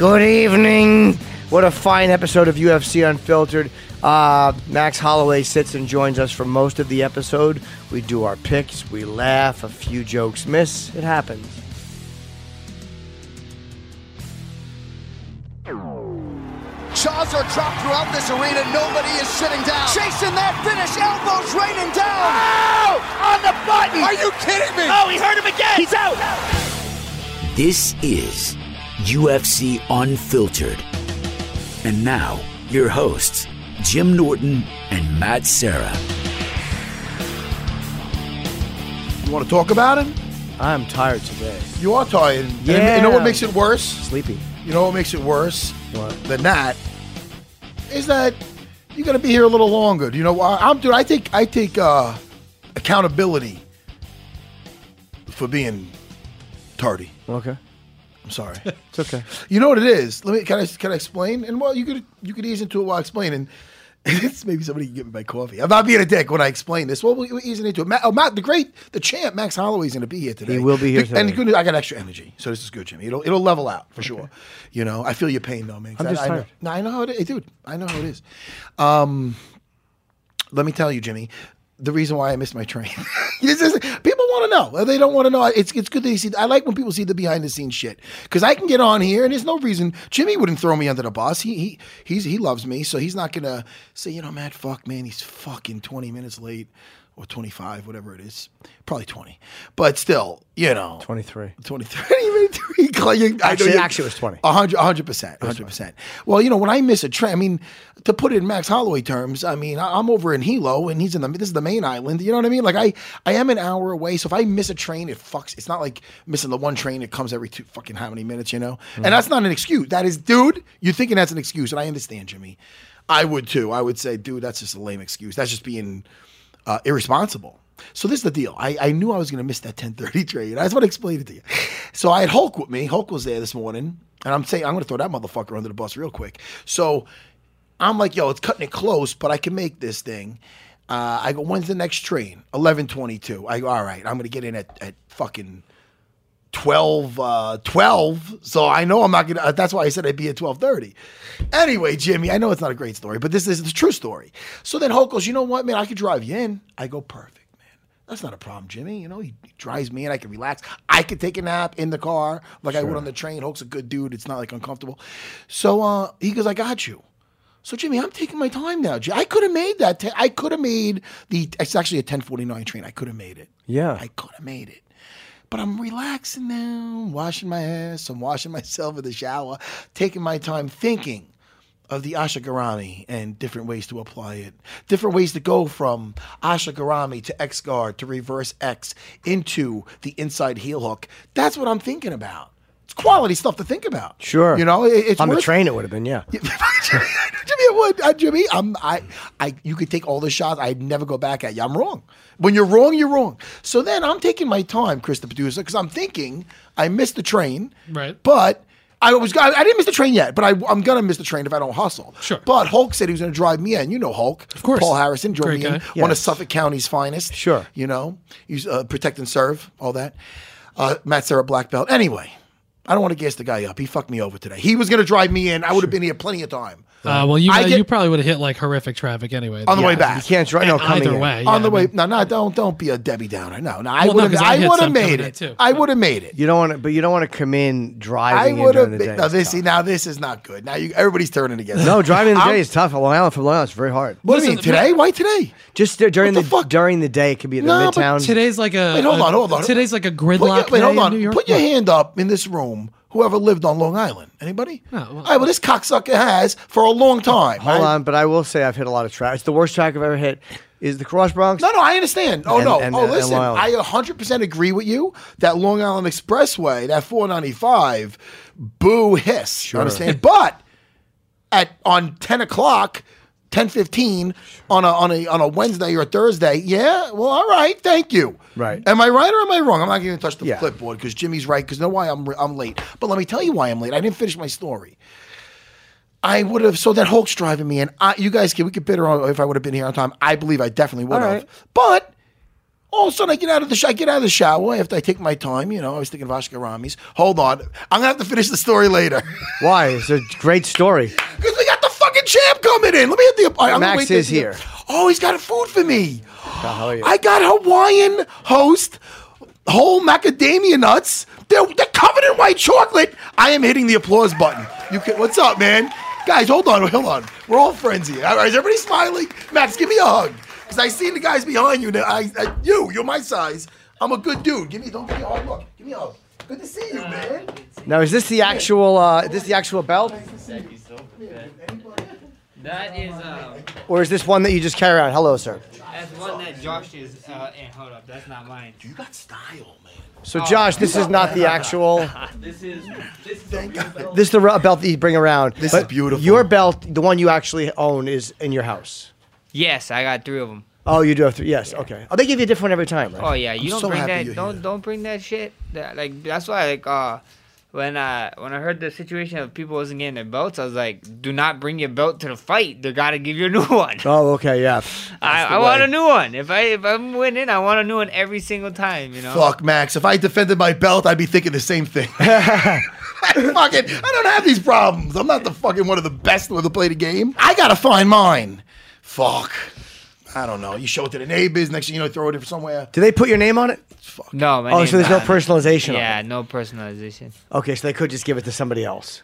Good evening. What a fine episode of UFC Unfiltered. Uh, Max Holloway sits and joins us for most of the episode. We do our picks, we laugh, a few jokes miss. It happens. Jaws are dropped throughout this arena. Nobody is sitting down. Chasing that finish. Elbows raining down. Oh! On the button! Are you kidding me? Oh, he hurt him again! He's out. This is UFC Unfiltered. And now, your hosts, Jim Norton and Matt Serra. You want to talk about him? I'm tired today. You are tired. And you know what makes it worse? Sleepy. You know what makes it worse What? than that is that you're gonna be here a little longer. Do you know why? I'm dude. I take I take uh, accountability for being tardy. Okay. I'm sorry. It's okay. you know what it is? Let me can I can I explain? And well, you could you could ease into it while explaining. It's maybe somebody can get me my coffee. I'm not being a dick when I explain this. Well, we- we're easing into it. Matt, oh, Matt, the great, the champ, Max Holloway's going to be here today. He will be here And today. good, I got extra energy, so this is good, Jimmy. It'll it'll level out for sure. You know, I feel your pain though, man. I'm just I, know, tired. no, I know how it is, dude. I know how it is. Um, let me tell you, Jimmy, the reason why I missed my train. Is- want to know. Uh, they don't want to know. It's it's good you see. I like when people see the behind the scenes shit because I can get on here and there's no reason. Jimmy wouldn't throw me under the bus. He he he's he loves me, so he's not gonna say, you know, Matt, fuck, man, he's fucking 20 minutes late or 25, whatever it is. Probably 20, but still, you know, 23. 23. I know Actually- actually it was 20. a hundred, a hundred percent, a hundred percent. Well, you know, when I miss a train, I mean, to put it in Max Holloway terms, I mean, I- I'm over in Hilo and he's in the this is the main island. You know what I mean? Like I, I am an hour away, so if I miss a train, it fucks. It's not like missing the one train that comes every two fucking how many minutes, you know? And mm. that's not an excuse. That is, dude, you're thinking that's an excuse, and I understand, Jimmy. I would too. I would say, dude, that's just a lame excuse. That's just being uh, irresponsible. So this is the deal. I, I knew I was going to miss that 10:30 train. I just want to explain it to you. So I had Hulk with me. Hulk was there this morning, and I'm saying I'm going to throw that motherfucker under the bus real quick. So I'm like, yo, it's cutting it close, but I can make this thing. Uh, I go, when's the next train? 11:22. I go, all right. I'm going to get in at, at fucking 12 uh 12 so i know i'm not gonna uh, that's why i said i'd be at 12.30 anyway jimmy i know it's not a great story but this is the true story so then hulk goes you know what man i could drive you in i go perfect man that's not a problem jimmy you know he, he drives me in i can relax i could take a nap in the car like i would on the train hulk's a good dude it's not like uncomfortable so uh he goes i got you so Jimmy, I'm taking my time now. I could have made that. T- I could have made the. It's actually a 10:49 train. I could have made it. Yeah. I could have made it. But I'm relaxing now, washing my ass, I'm washing myself in the shower, taking my time thinking of the ashi garami and different ways to apply it. Different ways to go from ashi garami to X guard to reverse X into the inside heel hook. That's what I'm thinking about. It's quality stuff to think about. Sure. You know, it- it's On the train, it would have been, yeah. Jimmy, it would. Uh, Jimmy, I'm, I, I, you could take all the shots. I'd never go back at you. I'm wrong. When you're wrong, you're wrong. So then I'm taking my time, Chris, the producer, because I'm thinking I missed the train. Right. But I was, I, I didn't miss the train yet, but I, I'm gonna miss the train if I don't hustle. Sure. But Hulk said he was gonna drive me in. You know Hulk. Of course. Paul Harrison drove Great me in. guy. One of Suffolk County's finest. Sure. You know, he's uh, protect and serve, all that. Uh, Matt Serra black belt. Anyway. I don't want to gas the guy up. He fucked me over today. He was going to drive me in. I would have been here plenty of time. Uh, well, you I uh, get- you probably would have hit like horrific traffic anyway. On the way back. You can't drive. No, coming Either in. way, on yeah, the I way, mean- no, no, don't don't be a Debbie Downer. No, no, I Well, no, would have, 'cause I I hit would have some made coming it. too. I would have made it. You don't want to, but you don't want to come in I driving in would during have. the been day. Now this, It's see, tough. now this is not good. Now you, everybody's turning against. no, me. driving in the I'm- day is tough. Long Island from Long Island, it's very hard. What do you mean Listen, today? Why today? Just dur- during What the, the fuck? during the day, it could be at the No, but midtown. Today's like a Wait, hold a- on, hold on. Today's like a Put gridlock wait, hold day on. in New York. Put your hand up in this room. Whoever lived on Long Island? Anybody? No, well- All right. Well, this cocksucker has for a long time. Hold right? on, but I will say I've hit a lot of tracks. It's the worst track I've ever hit. Is the Cross Bronx? No, no, I understand. Oh And- no. and- oh, uh, and listen, I 100% agree with you. That Long Island Expressway, that 495, boo hiss. You understand? But at on 10 o'clock, 10:15 on a on a on a Wednesday or a Thursday, yeah. Well, all right, thank you. Right. Am I right or am I wrong? I'm not going to touch the Yeah. clipboard because Jimmy's right. Because know why I'm I'm late. But let me tell you why I'm late. I didn't finish my story. I would have. So that Hulk's driving me, and I, you guys can we could bitter on if I would have been here on time. I believe I definitely would All have. right. But all of a sudden, I get out of the sh- I get out of the shower after I take my time. You know, I was thinking of Oscar Ramis. Hold on, I'm gonna have to finish the story later Why? It's a great story. because we got fucking champ coming in. Let me hit the. I'm gonna Max wait to- is here. Oh, he's got food for me. hell are you? I got Hawaiian host whole macadamia nuts. They're, they're covered in white chocolate. I am hitting the applause button. You can. What's up, man? Guys, hold on, hold on. We're all friends here. All right, is everybody smiling? Max, give me a hug. Because I see the guys behind you. Now I, I, you, you're my size. I'm a good dude. Give me, don't give me a hug. Look, give me a hug. Good to see you, man. Now, is this the actual? Uh, is this the actual belt, That is um, or is this one that you just carry around? Hello, sir. that's one that Josh is. Uh, and hold up, that's not mine. You got style, man. So, Josh, this is not the actual. This is this is Thank God. This is the re- belt that you bring around. This is beautiful. Your belt, the one you actually own, is in your house. yes, I got three of them. Oh, you do have three. Yes. Okay. Oh, they give you a different one every time, right? Oh yeah, you don't so bring happy that. you're Don't here. don't bring that shit. That, like that's why like uh when I when I heard the situation of people wasn't getting their belts, I was like, do not bring your belt to the fight. They gotta give you a new one. Oh, okay. Yeah. I, I want a new one. If I if I'm winning, I want a new one every single time. You know. Fuck, Max. If I defended my belt, I'd be thinking the same thing. I fucking, I don't have these problems. I'm not the fucking one of the best to play the game. I gotta find mine. Fuck. I don't know. You show it to the neighbors. Next thing you know, throw it somewhere. Do they put your name on it? Fuck. No, my Oh, name's so there's no not- personalization. Yeah, On it. no personalization. Okay, so they could just give it to somebody else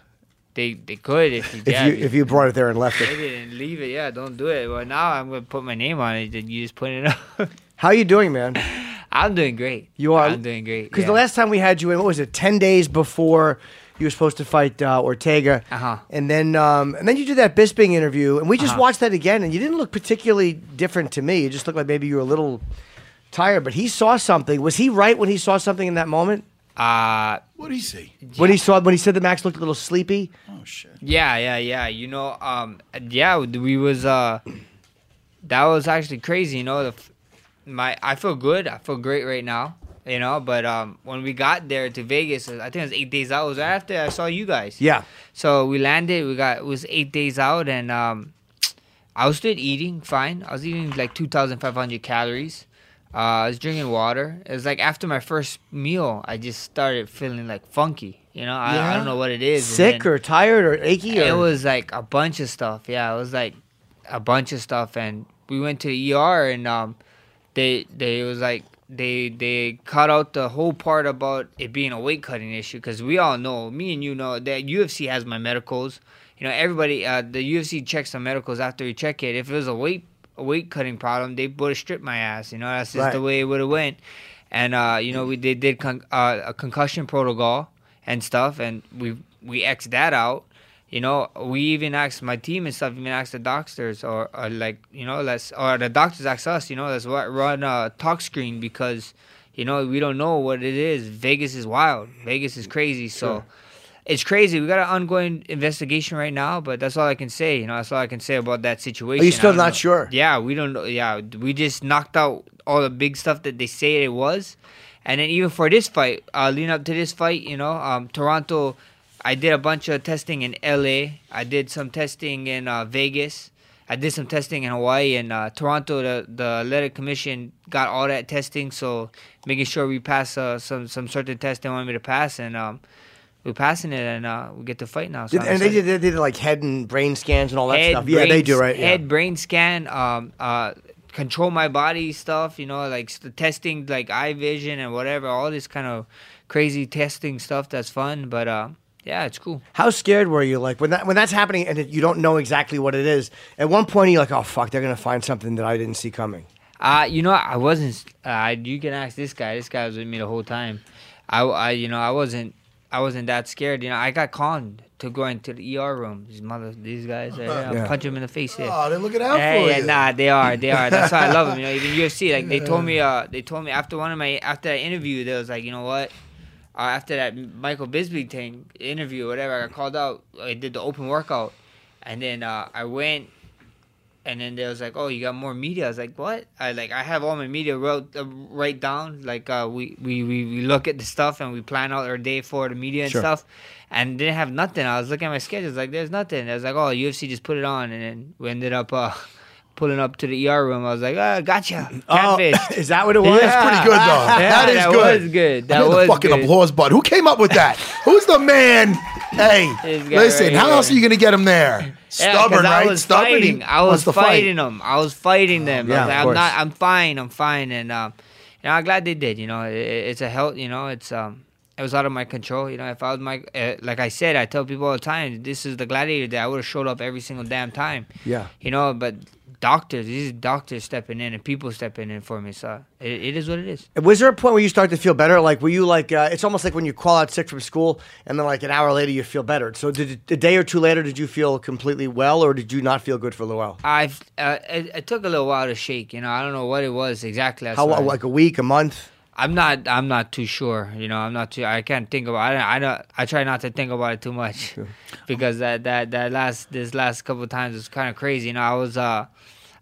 They they could if you if yeah, you if you brought it there and left They it. didn't leave it. Yeah, don't do it. Well, now I'm gonna put my name on it. Then you just put it up. How you doing, man? I'm doing great. You are- I'm doing great. Because yeah. the last time we had you in, what was it? Ten days before you were supposed to fight uh, Ortega, Uh-huh. and then um, and then you did that Bisping interview, and we just Uh-huh. watched that again, and you didn't look particularly different to me. You just looked like maybe you were a little tired, but he saw something. Was he right when he saw something in that moment? uh What did he see? When he saw when he said that Max looked a little sleepy? Oh shit. yeah yeah yeah. You know um yeah we was uh that was actually crazy. You know the my I feel good. I feel great right now. You know, but um when we got there to Vegas, I think it was eight days out. It was after I saw you guys. Yeah. So we landed. We got it was eight days out, and um, I was still eating fine. I was eating like two thousand five hundred calories. Uh, I was drinking water. It was like after my first meal, I just started feeling like funky. You know, I, I don't know what it is. Sick then or tired or achy? Or? it was like a bunch of stuff. Yeah, it was like a bunch of stuff, and we went to the ER, and um, they they it was like they they cut out the whole part about it being a weight cutting issue because we all know, me and you know that UFC has my medicals. You know, everybody uh, the UFC checks the medicals after you check it. If it was a weight a weight cutting problem, they would have stripped my ass. You know, that's just the way it would have went. And uh, you know, we they did con- uh, a concussion protocol and stuff, and we we xed that out. You know, we even asked my team and stuff. Even asked the doctors, or, or like you know, let's or the doctors asked us. You know, let's run a tox screen because you know we don't know what it is. Vegas is wild. Vegas is crazy. So it's crazy. We got an ongoing investigation right now, but that's all I can say. You know, that's all I can say about that situation. Are you still not know. sure? Yeah, we don't know. Yeah, we just knocked out all the big stuff that they say it was, and then even for this fight, uh, leading up to this fight, you know, um, Toronto. I did a bunch of testing in LA. I did some testing in uh, Vegas. I did some testing in Hawaii and uh, Toronto. The the athletic commission got all that testing, so making sure we pass uh, some some certain tests they wanted me to pass, and um, we're passing it, and uh, we get to fight now. So Did, and they did, they did like head and brain scans and all that head, stuff. Yeah, they do, right? Yeah. Head, brain scan, um, uh, control my body stuff. You know, like st- testing like eye vision and whatever. All this kind of crazy testing stuff. That's fun, but uh, yeah, it's cool. How scared were you? Like when that when that's happening and you don't know exactly what it is. At one point, you're like, "Oh fuck, they're gonna find something that I didn't see coming." Uh, you know, I wasn't. Uh, you can ask this guy. This guy was with me the whole time. I, I, you know, I wasn't. I wasn't that scared. You know, I got conned to go into the ER room. These mother, these guys, uh, yeah, Yeah. punch them in the face. Yeah. Oh, they're looking out yeah, for yeah, you. nah, they are, they are. That's why I love them. You know, even UFC, like they told me, uh, they told me after one of my after that interview, they was like, you know what, uh, after that Michael Bisping thing interview, whatever, I got called out. I did the open workout, and then uh, I went, and then they was like, oh, you got more media. I was like, what? I like I have all my media wrote uh, write down. Like uh, we, we we we look at the stuff and we plan out our day for the media and Sure. stuff. And didn't have nothing. I was looking at my schedules, like there's nothing. I was like, oh, UFC just put it on, and then we ended up uh, pulling up to the ER room. I was like, ah, gotcha, Oh, is that what it was? That's pretty good, though. Yeah, that is that good. was good. I That hear was the fucking good. applause button. Who came up with that? Who's the man? Hey, listen. right how else are you gonna get him there? Yeah, Stubborn, I right? was Stubborn. Fighting. I was to fight. fighting them. I was fighting them. Yeah, I was like, of I'm course. not. I'm fine. I'm fine. And um, you know, I'm glad they did. You know, it, it's a help. You know, it's um, it was out of my control. You know, if I was my, uh, like I said, I tell people all the time, this is the gladiator that I would have showed up every single damn time. Yeah. You know, but doctors, these doctors stepping in and people stepping in for me. So it, it is what it is. Was there a point where you started to feel better? Like, were you like, uh, it's almost like when you call out sick from school and then like an hour later you feel better. So, did a day or two later, did you feel completely well or did you not feel good for a little while? I've uh, it, it took a little while to shake. You know, I don't know what it was exactly. That's How, like a week, a month? I'm not. I'm not too sure. You know, I'm not too. I can't think about. I don't. I don't. I try not to think about it too much, because that that that last this last couple of times was kind of crazy. You know, I was. uh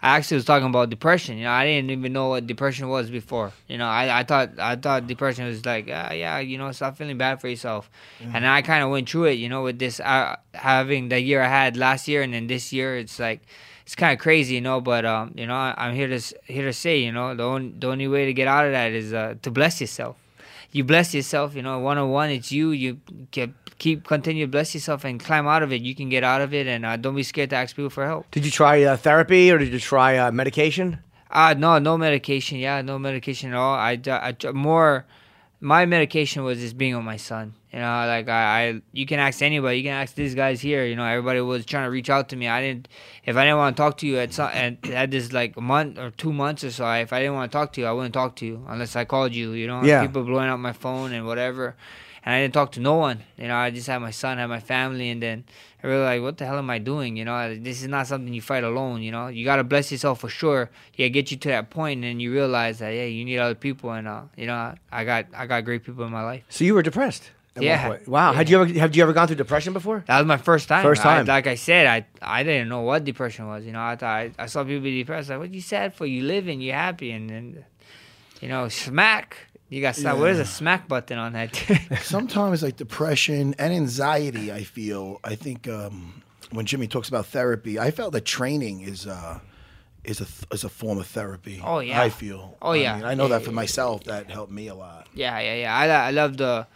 I actually was talking about depression. You know, I didn't even know what depression was before. You know, I, I thought I thought depression was like, uh, yeah, you know, stop feeling bad for yourself. And I kind of went through it. You know, with this uh, having the year I had last year, and then this year, it's like it's kind of crazy, you know. But um, you know, I, I'm here to here to say, you know, the only the only way to get out of that is uh, to bless yourself. You bless yourself, you know. One on one, it's you. You keep keep continue to bless yourself and climb out of it. You can get out of it, and uh, don't be scared to ask people for help. Did you try uh, therapy or did you try uh, medication? Uh no, no medication. Yeah, no medication at all. I, I, I more, my medication was just being with my son. You know, like I, I, you can ask anybody. You can ask these guys here. You know, everybody was trying to reach out to me. I didn't, if I didn't want to talk to you at some, at, at this like month or two months or so, if I didn't want to talk to you, I wouldn't talk to you unless I called you. You know, Yeah. people blowing up my phone and whatever, and I didn't talk to no one. You know, I just had my son, had my family, and then I really like, what the hell am I doing? You know, this is not something you fight alone. You know, you gotta bless yourself for sure. Yeah, get you to that point, and then you realize that yeah, you need other people, and uh, you know, I got I got great people in my life. So you were depressed? At one Yeah. point. Wow. Yeah. Had you ever have you ever gone through depression before? That was my first time. First I- time. like I said, I I didn't know what depression was. You know, I thought I, I saw people be depressed. Like, what you sad for? You living, you happy, and then, you know, smack. You got smack. What is a smack button on that? Sometimes like depression and anxiety. I feel. I think um, when Jimmy talks about therapy, I felt that training is. Uh, is a th- is a form of therapy. Oh, yeah. I feel. Oh, I yeah. mean, I know Yeah, that for yeah. myself. That helped me a lot. Yeah, yeah, yeah. I I love the.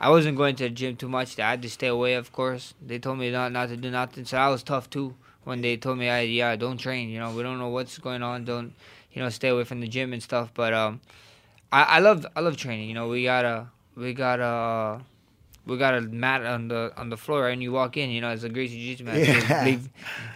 I wasn't going to the gym too much. I had to stay away, of course. They told me not not to do nothing, so that was tough too. When they told me, I, yeah, don't train. You know, we don't know what's going on. Don't, you know, stay away from the gym and stuff. But um, I I love I love training. You know, we gotta we got a we got a mat on the on the floor, and you walk in. You know, it's a Gracie Jiu-Jitsu mat. Yeah. Leave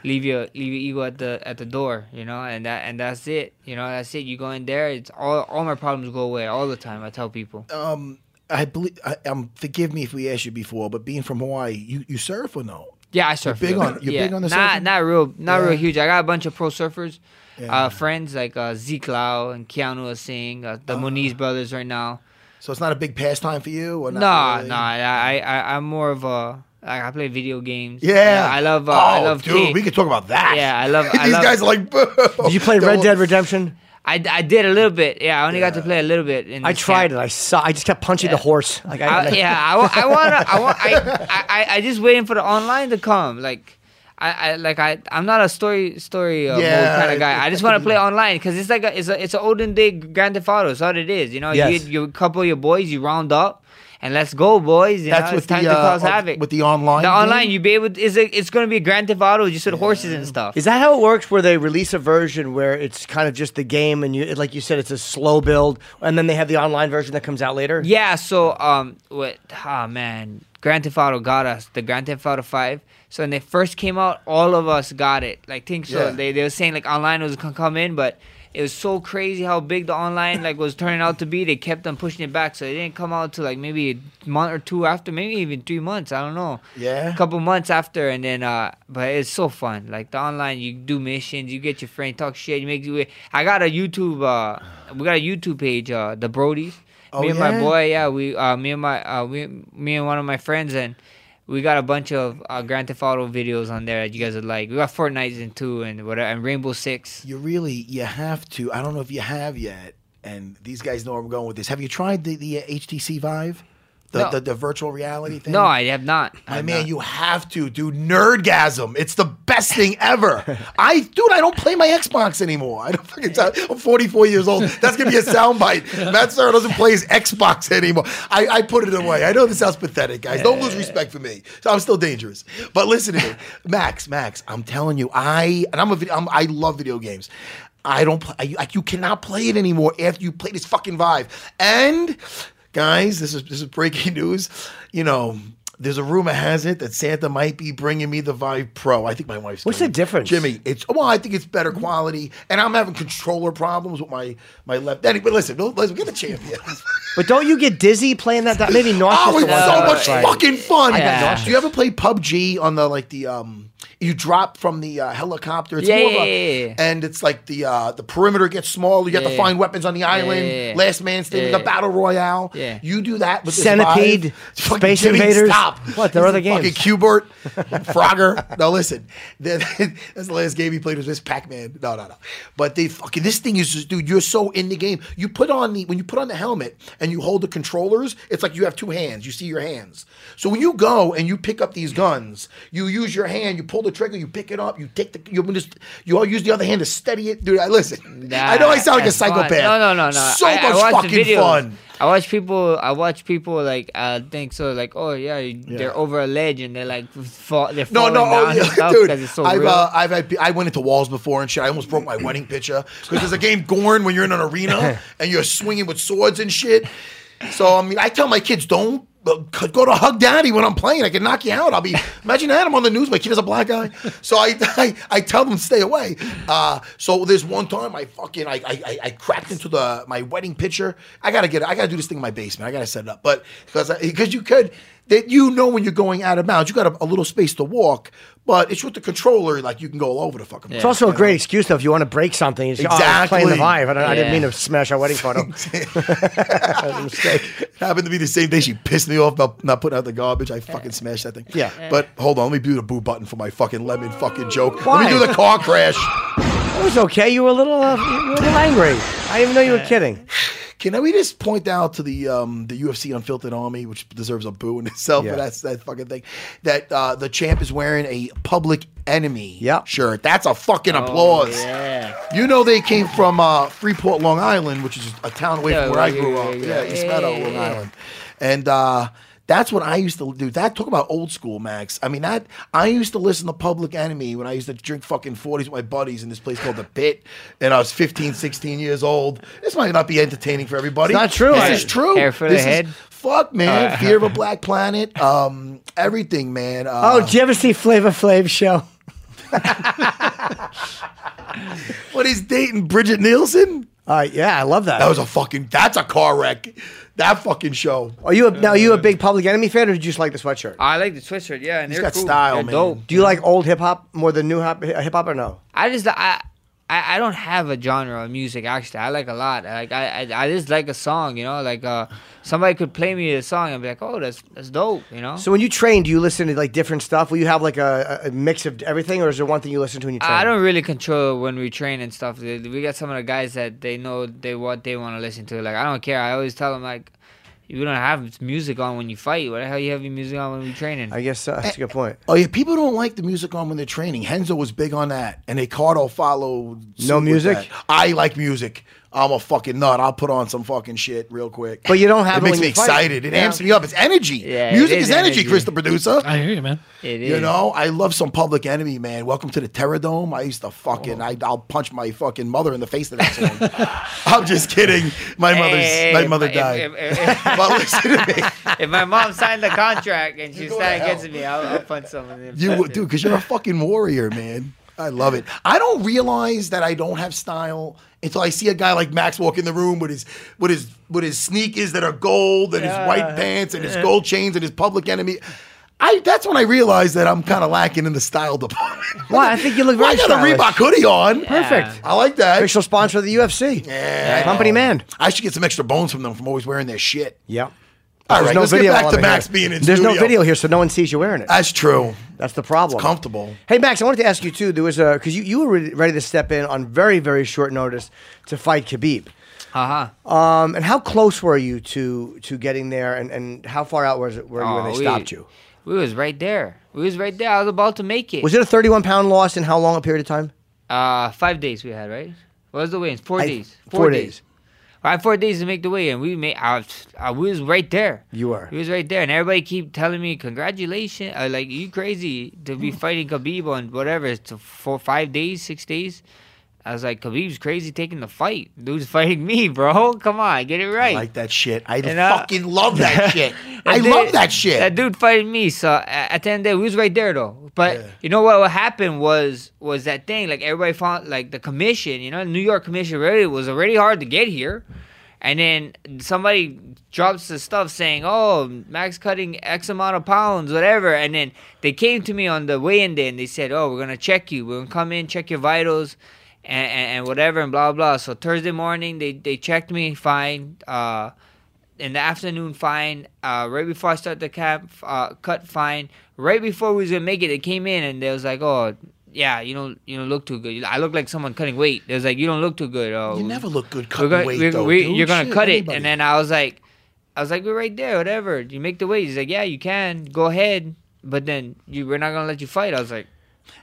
leave your leave your ego at the at the door. You know, and that and that's it. You know, that's it. You go in there. It's all all my problems go away all the time. I tell people. Um, I believe. I, um, forgive me if we asked you before, but being from Hawaii, you, you surf or no? Yeah, I surf. big a little on- you're yeah. big on the not surfing? not real not real huge. I got a bunch of pro surfers, Yeah. uh, friends like uh, Zeke Lau and Keanu Asing, uh, the Moniz brothers right now. So it's not a big pastime for you, or No, not no, really? I, I I'm more of a like I play video games. Yeah, I love uh, oh, I love dude. King. We could talk about that. Yeah, I love- I These love- guys are like. Boo. Did you play Red Dead Redemption? I, I did a little bit. Yeah, I only got to play a little bit. In I tried camp. it. I saw. I just kept punching the horse. Like I, I, yeah, I, I wanna, I want, I, I, I, I just waiting for the online to come. Like, I, I like, I, I'm not a story, story uh, Yeah, kind of guy. I just want to play online because it's like a, it's a, it's an olden day Grand Theft Auto. That's what it is. You know, Yes. you, you couple of your boys, you round up, and let's go, boys. You That's know, with it's time the, to uh, havoc. with the online The game? online, you be able. Is it? It's going to be a Grand Theft Auto just with horses and stuff. Is that how it works? Where they release a version where it's kind of just the game, and you, like you said, it's a slow build, and then they have the online version that comes out later. Yeah, so um, what? Ah, man, Grand Theft Auto got us the Grand Theft Auto Five. So when they first came out, all of us got it. Like, think so. Yeah. They they were saying like online was gonna come in, but it was so crazy how big the online like was turning out to be. They kept on pushing it back, so it didn't come out till like maybe a month or two after, maybe even three months. I don't know. Yeah. a couple months after, and then uh, but it's so fun. Like the online, you do missions, you get your friend talk shit, you make you. I got a YouTube. Uh, we got a YouTube page, uh, the Brodies. Oh, me and yeah? my boy, yeah, we, uh, me and my, uh, we, me and one of my friends, and we got a bunch of uh, Grand Theft Auto videos on there that you guys would like. We got Fortnite in two and whatever, and Rainbow Six. You really you have to. I don't know if you have yet, and these guys know where I'm going with this. Have you tried the the uh, HTC Vive, the, No. the the virtual reality thing? No, I have not. I My have man, not. you have to, dude. Nerdgasm. It's the best thing ever. I, dude, I don't play my Xbox anymore. I don't fucking. I'm 44 years old. That's gonna be a soundbite. Matt Serra doesn't play his Xbox anymore. I, I put it away. I know this sounds pathetic, guys. Don't lose respect for me. So I'm still dangerous. But listen to me, Max. Max, I'm telling you, I and I'm a video. I'm, I love video games. I don't play. Like you cannot play it anymore after you play this fucking Vive. And guys, this is this is breaking news. You know, there's a rumor has it that Santa might be bringing me the Vive Pro. I think my wife's. What's doing the it. difference? Jimmy? It's well, I think it's better quality, and I'm having controller problems with my my left. Anyway, but listen, let's get a champion. But don't you get dizzy playing that? that maybe nauseous. Oh, it's so much Right. fucking fun. I. Do you ever play PUBG on the like the um? You drop from the uh, helicopter. It's Yeah, more of yeah, a, yeah, yeah. and it's like the uh, the perimeter gets smaller. You have to find weapons on the island. yeah, yeah. Last man standing. Yeah. The battle royale. Yeah. You do that with Centipede, Vive. Space Jimmy, Invaders. Stop. What, there are other is games. Fucking Q*bert, Frogger. No, listen. That's the last game he played was this Pac Man. No, no, no. But they fucking this thing is just, dude. You're so in the game. You put on the when you put on the helmet and you hold the controllers. It's like you have two hands. You see your hands. So when you go and you pick up these guns, you use your hand. You pull the trigger. You pick it up. You take the. You just. You all use the other hand to steady it, dude. I listen. I know I sound like a That's fun. psychopath. No, no, no, no. So I, much I fucking fun. I watch people. I watch people like uh, think so. Like, oh yeah, they're over a ledge and they're like fall. They're No, falling no, oh, down yeah, stuff dude. because it's so I've, real. uh, I've had, I went into walls before and shit. I almost broke my wedding picture because there's a game Gorn when you're in an arena and you're swinging with swords and shit. So I mean, I tell my kids don't. Uh, Go to hug daddy when I'm playing. I can knock you out. I'll be imagine that I'm on the news. My kid is a black guy, so I I, I tell them stay away. Uh, so there's one time I fucking I, I I- I cracked into the my wedding picture. I gotta get. I gotta do this thing in my basement. I gotta set it up, but because because you could that you know when you're going out of bounds, you got a, a little space to walk, but it's with the controller, like you can go all over the fucking. It's also a great excuse though if you want to break something. You say, Oh, I was playing the Exactly. Vive. I, don't, I didn't mean to smash our wedding photo. That mistake. Happened to be the same day she pissed me off about not putting out the garbage. I fucking smashed that thing. Yeah. But hold on, let me do the boo button for my fucking lemon fucking joke. Why? Let me do the car crash. It was okay. You were a little, uh, you were a little angry. I didn't even know you were kidding. Can we just point out to the um, the UFC Unfiltered Army, which deserves a boo in itself Yeah. for that, that fucking thing, that uh, the champ is wearing a Public Enemy Yep. shirt. That's a fucking Oh, applause. yeah. You know they came from uh, Freeport, Long Island, which is a town away Yeah, from where I grew yeah, up. yeah, Yeah, yeah. East Meadow, Long Island, and uh, that's what I used to do. That talk about old school, Max. I mean, that I used to listen to Public Enemy when I used to drink fucking 40s with my buddies in this place called the Pit, and I was 15, 16 years old. This might not be entertaining for everybody. It's not true. This I- is true. Hair for the This is- head. Fuck, man. Uh, Fear of a Black Planet. Um, everything, man. Uh, Oh, did you ever see Flavor Flav show? what he's dating Brigitte Nielsen? Uh, yeah, I love that. That was a fucking. That's a car wreck. That fucking show. Are you a, now? Are you a big Public Enemy fan, or did you just like the sweatshirt? I like the sweatshirt. Yeah, and He's they're got cool. style, They're man. dope. Do you like old hip hop more than new hop hip hop or no? I just I, I I don't have a genre of music actually. I like a lot. Like I I, I just like a song. You know, like uh somebody could play me a song and be like, oh, that's that's dope. You know. So when you train, do you listen to like different stuff? Will you have like a, a a mix of everything, or is there one thing you listen to when you train? I don't really control when we train and stuff. We got some of the guys that they know they what they want to listen to. Like I don't care. I always tell them like, you don't have music on when you fight. What the hell you have your music on when you're training? I guess uh, that's a good point. Oh yeah, people don't like the music on when they're training. Renzo was big on that, and Ricardo followed. suit No music? I like music. I'm a fucking nut. I'll put on some fucking shit real quick. But you don't have it it makes me you fight. excited. It Yeah. amps me up. It's energy. Yeah, Music is is energy, energy. Chris, the producer. I hear you, man. It You is. know, I love some Public Enemy, man. Welcome to the Terrordome. I used to fucking, oh. I, I'll punch my fucking mother in the face to that song. I'm just kidding. My mother's, Hey, my mother if- died. If, if- but listen to me. if my mom signed the contract and she go to against me, I'll, I'll punch someone. in the You, face. dude, because you're a fucking warrior, man. I love it. I don't realize that I don't have style until I see a guy like Max walk in the room with his with his with his sneakers that are gold and his white pants and his gold chains and his public enemy. I that's when I realize that I'm kind of lacking in the style department. Why? I think you look Well, very I got a stylish. Reebok hoodie on. Perfect. I like that. Official sponsor of the UFC. Yeah, Company man. I should get some extra bones from them from always wearing their shit. Yep. All right, let's get back to Max here. being in There's no video here, so no one sees you wearing it. That's true. That's the problem. It's comfortable. Hey Max, I wanted to ask you too. There was a because you, you were ready- ready to step in on very very short notice to fight Khabib. Uh-huh. Um, and how close were you to to getting there, and, and how far out was it were you when Oh, they we- stopped you? We was right there. We was right there. I was about to make it. Was it a 31 pound loss in how long a period of time? Uh, five days we had, right? What was the weigh-in? Four I- days. four days. I had four days to make the weigh, and we made. I, was- I was right there. You were. We was right there, and everybody keep telling me, "Congratulations! Uh, like you crazy to be fighting Khabib on whatever it's four, five days, six days." I was like, "Khabib's crazy taking the fight. Dude's fighting me, bro. Come on, get it right." I like that shit. I You uh, know? fucking love that shit. I dude- love that shit. That dude fighting me. So at the end of the day, we was right there though. But you know what? What happened was was that thing. Like everybody found like the commission. You know, New York commission really was already hard to get here, and then somebody drops the stuff saying, "Oh, Max cutting X amount of pounds, whatever." And then they came to me on the weigh-in day and they said, "Oh, we're gonna check you. We're gonna come in, check your vitals." And, and, and whatever and blah blah. So Thursday morning they, they checked me fine. Uh, in the afternoon fine. Uh, right before i start the camp uh, cut fine. Right before we was gonna make it they came in and they was like oh yeah you don't you don't look too good. I look like someone cutting weight. They was like you don't look too good. Oh, you never look good cutting gonna, weight, we're- though, we- you're gonna Shit, cut anybody. it. And then i was like i was like we're right there whatever. You make the weight. He's like yeah you can. Go ahead. But then you we're not gonna let you fight. I was like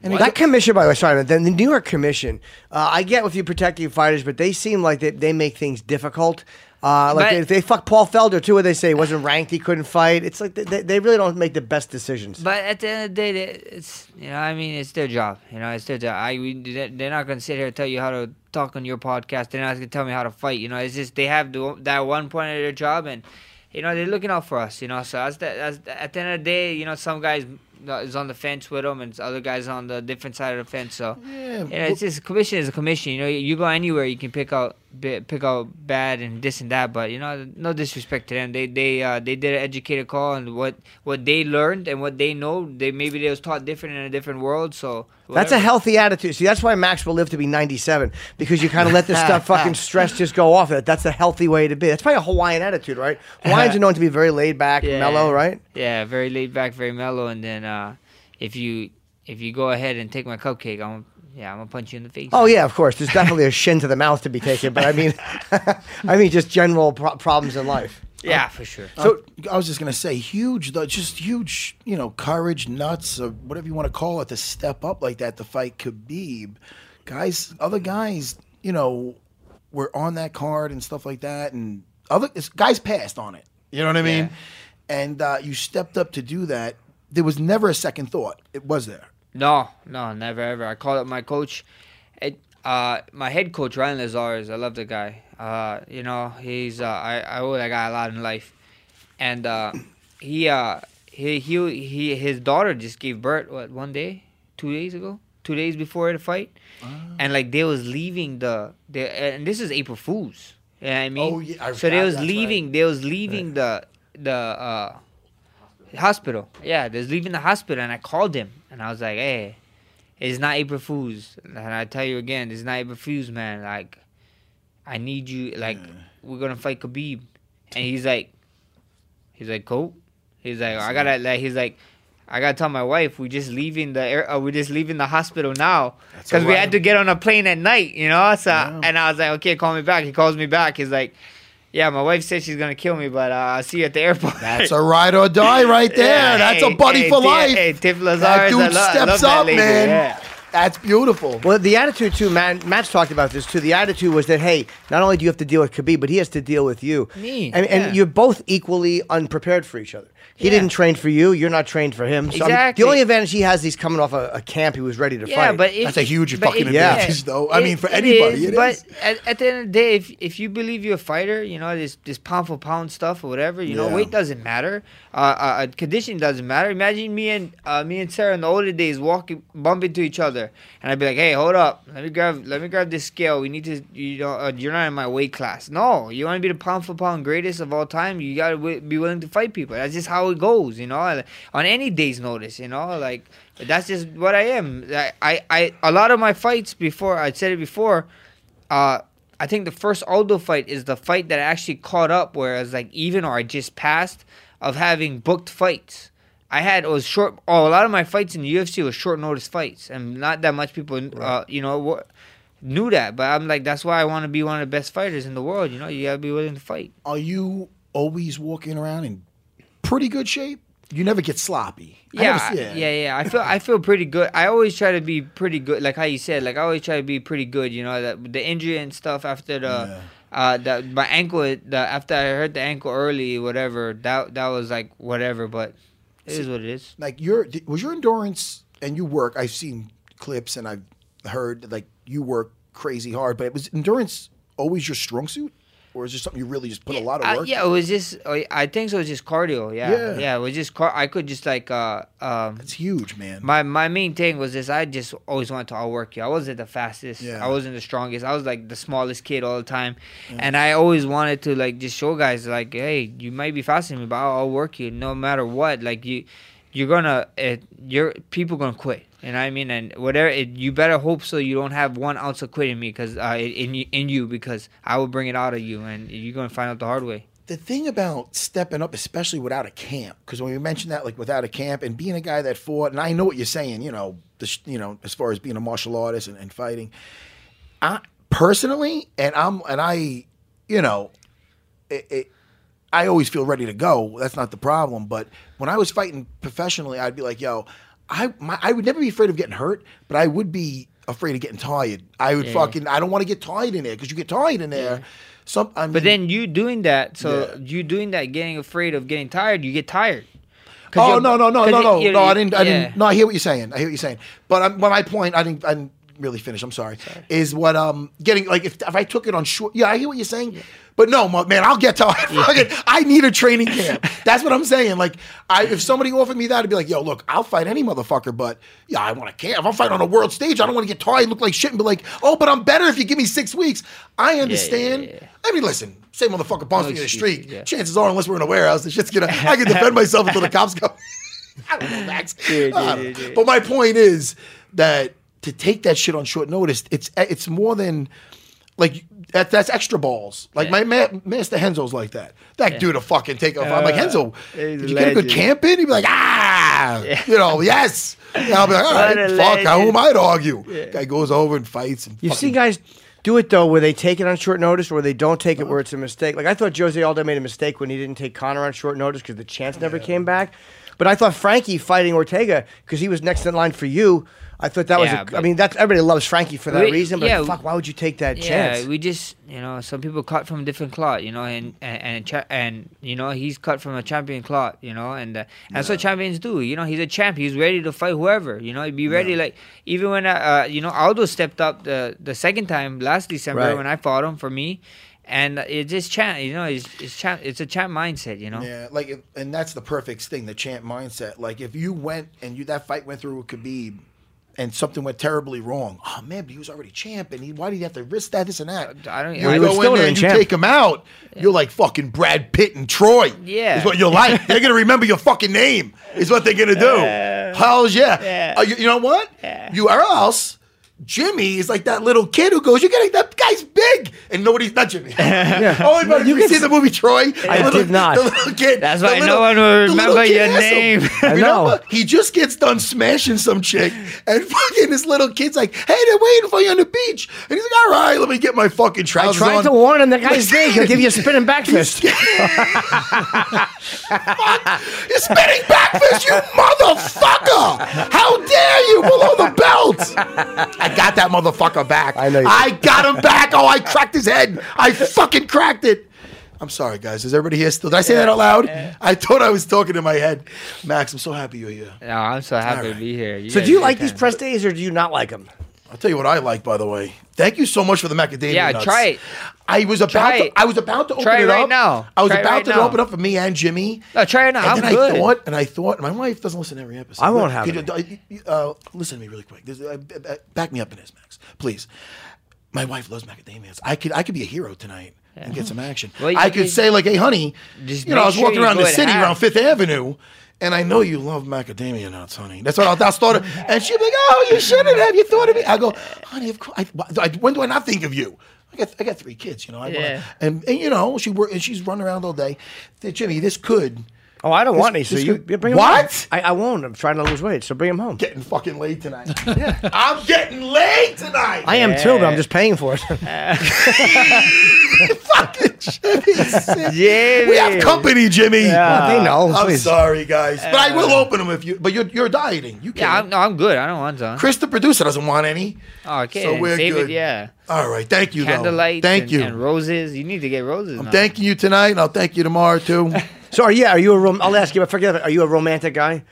And that commission, by the way, sorry, the, the New York Commission. Uh, I get with you protecting fighters, but they seem like they, they make things difficult. Uh, like But- they, they fuck Paul Felder too, where they say he wasn't ranked, he couldn't fight. It's like they, they really don't make the best decisions. But at the end of the day, they- it's you know, I mean, it's their job. You know, it's their job. I we, they- they're not gonna sit here and tell you how to talk on your podcast. They're not gonna tell me how to fight. You know, it's just they have the, that one point of their job, and you know they're looking out for us. You know, so that's the, that's the, at the end of the day, you know, some guys is on the fence with them, and other guys on the different side of the fence. So Yeah, know, it's just commission is a commission. You know, you go anywhere, you can pick out pick out bad and this and that. But you know, no disrespect to them. They they uh, they did an educated call, and what what they learned and what they know, they maybe they was taught different in a different world. So That's a healthy attitude. See, that's why Max will live to be 97 because you kind of let this stuff fucking stress just go off. That's a healthy way to be. That's probably a Hawaiian attitude, right? Hawaiians are known to be very laid back, Yeah. mellow, right? Yeah, very laid back, very mellow. And then uh, if you if you go ahead and take my cupcake, I'm yeah, I'm gonna punch you in the face. Oh yeah, of course. There's definitely a shin to the mouth to be taken, but I mean, I mean just general pro- problems in life. yeah, for sure. So I was just gonna say, huge, though, just huge, you know, courage, nuts, or whatever you want to call it, to step up like that to fight Khabib. Guys, other guys, you know, were on that card and stuff like that, and other guys passed on it. You know what I mean? And uh, you stepped up to do that. There was never a second thought. It was there. No, no, never ever. I called up my coach. It, uh, my head coach Ryan Lazarus. I love the guy. Uh, you know, he's uh, I I owe that guy a lot in life, and uh, he uh he he he his daughter just gave birth what one day, two days ago, two days before the fight, and like they was leaving the the and this is April Fools. You know what I mean? Oh, yeah, I so they was leaving. They was leaving the the uh hospital. Yeah, they was leaving the hospital, and I called him, and I was like, "Hey, it's not April Fools." And I tell you again, it's not April Fools, man. Like, I need you. Like, we're gonna fight Khabib, and he's like, he's like, cool. He's like, I gotta like, he's like. I gotta tell my wife we just leaving the air, uh, we just leaving the hospital now because we had to get on a plane at night, you know. So and I was like, okay, call me back. He calls me back. He's like, yeah, my wife said she's gonna kill me, but uh, I'll see you at the airport. That's a ride or die right there. Yeah, That's hey, a buddy hey, for Ti- life. Hey, Tiff Lazarus, that dude I lo- I steps love that up, lady, man. yeah. That's beautiful. Well, the attitude too, Matt. Matt's talked about this too. The attitude was that hey, not only do you have to deal with Khabib, but he has to deal with you. Me, and, and you're both equally unprepared for each other. He Yeah. didn't train for you. You're not trained for him. So I mean, Exactly. the only advantage he has, he's coming off a, a camp. He was ready to Yeah, fight. but if, That's a huge but fucking it- advantage, though. I mean, for anybody, it but is. At, at the end of the day, if if you believe you're a fighter, you know this this pound for pound stuff or whatever, you know, weight doesn't matter. Uh, uh, uh, condition doesn't matter. Imagine me and uh, me and Serra in the older days walking, bumping into each other, and I'd be like, "Hey, hold up, let me grab let me grab this scale. We need to, you know, uh, you're not in my weight class. No, you want to be the pound for pound greatest of all time. You gotta w- be willing to fight people. That's just how it goes, you know. On any day's notice, you know, like that's just what I am. I, I, I a lot of my fights before I said it before. Uh, I think the first Aldo fight is the fight that I actually caught up, whereas like even or I just passed of having booked fights. I had it was short. Oh, a lot of my fights in the UFC was short notice fights, and not that much people, uh, you know, wa- knew that. But I'm like, that's why I want to be one of the best fighters in the world. You know, you gotta be willing to fight. Are you always walking around in pretty good shape? You never get sloppy. Yeah, never- I- yeah, yeah. I feel I feel pretty good. I always try to be pretty good, like how you said. Like I always try to be pretty good. You know, that the injury and stuff after the, uh, the my ankle. The after I hurt the ankle early, whatever. That that was like whatever, but it is what it is. Like your was your endurance and you work. I've seen clips and I've heard like you work crazy hard, but it was endurance always your strong suit, or is it something you really just put a lot of work? yeah, it was just. I think so. It was just cardio. Yeah, Yeah. yeah. it was just car. I could just like. uh um, It's huge, man. My my main thing was this. I just always wanted to outwork you. I wasn't the fastest. Yeah. I wasn't the strongest. I was like the smallest kid all the time, and I always wanted to like just show guys like, hey, you might be faster than me, but I'll work you no matter what. Like you, you're gonna, it, you're people gonna quit. You know what I mean? And whatever, it, you better hope so you don't have one ounce of quit in me, because uh, in you- in you, because I will bring it out of you, and you're gonna find out the hard way. the thing about stepping up, especially without a camp, because when we mentioned that, like without a camp, and being a guy that fought, and I know what you're saying, you know, the, you know, as far as being a martial artist and, and fighting, I personally, and I'm, and I, you know, it, it, I always feel ready to go. That's not the problem. But when I was fighting professionally, I'd be like, yo, I, my, I would never be afraid of getting hurt, but I would be afraid of getting tired. I would Yeah. fucking, I don't want to get tired in there because you get tired in there. Some, I mean, But then you doing that, so Yeah. you doing that, getting afraid of getting tired, you get tired. Oh no no no no no no! I didn't I yeah. didn't. No, I hear what you're saying. I hear what you're saying. But um, but my point, I didn't I didn't really finish. I'm sorry. Is what um getting like if if I took it on short. Yeah, I hear what you're saying. But no, man, I'll get tired. Fucking- I need a training camp. That's what I'm saying. Like, I if somebody offered me that, I'd be like, yo, look, I'll fight any motherfucker, but yeah, I want to camp. If I'm fighting on a world stage, I don't want to get tired, look like shit, and be like, oh, but I'm better if you give me six weeks. I understand. yeah, yeah. I mean, listen, say motherfucker bumps me in the oh, excuses, street. yeah. Chances are, unless we're in a warehouse, the shit's gonna. I can defend myself until the cops come. I don't know, Max. Yeah, yeah, yeah. But my point is that to take that shit on short notice, it's it's more than like that. That's extra balls. Like my ma- master Renzo's like that. That dude will fucking take off. I'm like Renzo. Did you get a good legend. camp in? He'd be like, ah, you know, yes. And I'll be like, all What right, a fuck. How legend. am I to argue? Guy goes over and fights. And You see guys do it though, where they take it on short notice, or they don't take it where it's a mistake. Like I thought Jose Aldo made a mistake when he didn't take Conor on short notice because the chance never came back. But I thought Frankie fighting Ortega because he was next in line for you. I thought that Yeah, was. A, I but- mean, that's everybody loves Frankie for that We- reason. But yeah, fuck, why would you take that Yeah, chance? we just you know some people cut from a different cloth, you know, and and and, and you know he's cut from a champion cloth, you know, and uh, and that's what champions do. You know, he's a champ. He's ready to fight whoever. You know, he'd be ready. Like even when uh, uh, you know Aldo stepped up the the second time last December Right. when I fought him for me, and it's just champ. You know, it's it's champ. It's a champ mindset. You know. Yeah, like, if, and that's the perfect thing, the champ mindset. Like, if you went and you that fight went through with Khabib, and something went terribly wrong, oh man, but he was already champ, and he, why did he have to risk that, this and that? I don't. You I go in there and you champ. take him out, you're like fucking Brad Pitt and Troy. Yeah. is what you're like. they're gonna remember your fucking name. Is what they're gonna do. Hell's yeah. Yeah. Uh, you, you know what? You are else. Jimmy is like that little kid who goes, "You getting that guy's big," and nobody's not Jimmy. oh, but You you, can see s- the movie Troy? I The little- did not. The little kid. That's the why no one will remember your has him. name. I know. Remember? He just gets done smashing some chick, and fucking this little kid's like, "Hey, they're waiting for you on the beach," and he's like, "All right, let me get my fucking I trousers tried on." to warn him. The guy's big. He'll give you a spinning back fist. You're spinning back fist, you motherfucker! How dare you below the belt? I got that motherfucker back. I know you I got him back. Oh, I cracked his head. I fucking cracked it. I'm sorry, guys. Is everybody here still? Did I say that out loud? I thought I was talking in my head. Max, I'm so happy you're here. No, I'm so happy All to be here. So do you like good these time. press days or do you not like them? I'll tell you what I like, by the way. Thank you so much for the macadamia Yeah, nuts. try it. I was about Try to. it. I was about to open Try it it right up. now. I was Try it about right to now. open up for me and Jimmy. No, try it now. And I'm then good. I thought, and I thought, my wife doesn't listen to every episode. I won't have could it. you- uh, listen to me really quick. This, uh, b- b- back me up in this, Max, please. My wife loves macadamias. I could, I could be a hero tonight and get some action. Well, I could could- say like, "Hey, honey, Just you know, I was sure walking around the city half. around Fifth Avenue." And I know you love macadamia nuts, honey. That's what I'll, I'll start. And she'd be like, "Oh, you shouldn't have. You thought of me." I go, "Honey, of course. I, I, when do I not think of you? I got, I got three kids. You know, I wanna- Yeah. and, and you know, she work and she's running around all day. Jimmy, this could Oh, I don't This- want any. So this you could- you bring 'em What? home. I, I won't. I'm trying to lose weight, so bring them home. getting fucking late tonight. yeah. I'm getting late tonight. I am too, but I'm just paying for it. fucking Jimmy. sick. Jimmy. We have company, Jimmy. Well, they know. I'm please. sorry, guys, but I will uh, open them if you. But you're you're dieting. You Yeah, I'm, can. no, I'm good. I don't want some. Chris, the producer, doesn't want any. Oh, okay. So we're Save good. it. Yeah. All right, thank you. though. Candlelight. Thank and, you. And roses. You need to get roses. I'm now. thanking you tonight, and I'll thank you tomorrow too. So are you? Are you a? Rom- I'll ask you. But forget it. Are you a romantic guy?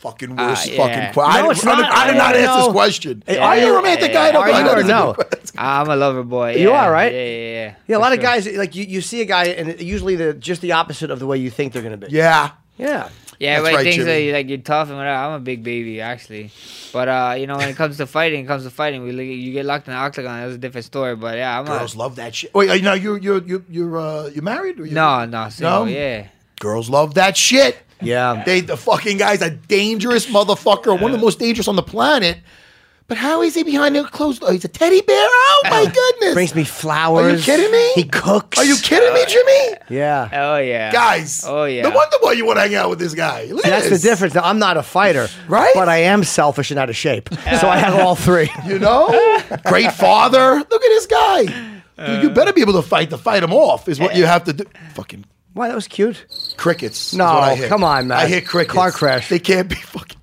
fucking worst yeah. fucking question. I, No, didn't- it's I, didn't- not. I did I not don't ask this question. Hey, are are you a you- romantic guy? I don't are know. you or no? I'm a lover boy. You are, right? Yeah, yeah, yeah. Yeah, a For lot of guys like you. You see a guy, and it- usually the just the opposite of the way you think they're going to be. Yeah. Yeah. Yeah, That's everybody right, thinks Jimmy. that like you're tough and whatever. I'm a big baby actually, but uh, you know when it comes to fighting, it comes to fighting. We you get locked in the octagon. That's a different story. But yeah, I'm Girls a, love that shit. Wait, uh, now you you you you're uh you married? Or you, no, no, single, No? yeah. Girls love that shit. Yeah. They the fucking guy's a dangerous motherfucker, one of the most dangerous on the planet. But how is he behind a closed? Oh, he's a teddy bear. Oh my goodness! Brings me flowers. Are you kidding me? He cooks. Are you kidding me, Jimmy? Yeah. Oh yeah, Guys. Oh yeah. No wonder why you want to hang out with this guy. Liz. That's the difference. Now, I'm not a fighter, Right? But I am selfish and out of shape. So I have all three. You know, great father. Look at this guy. Dude, you better be able to fight to fight him off. Is what you have to do. Fucking Why that was cute. crickets. is No, what I hit. come on, man. I hit crickets. Car crash. They can't be fucking.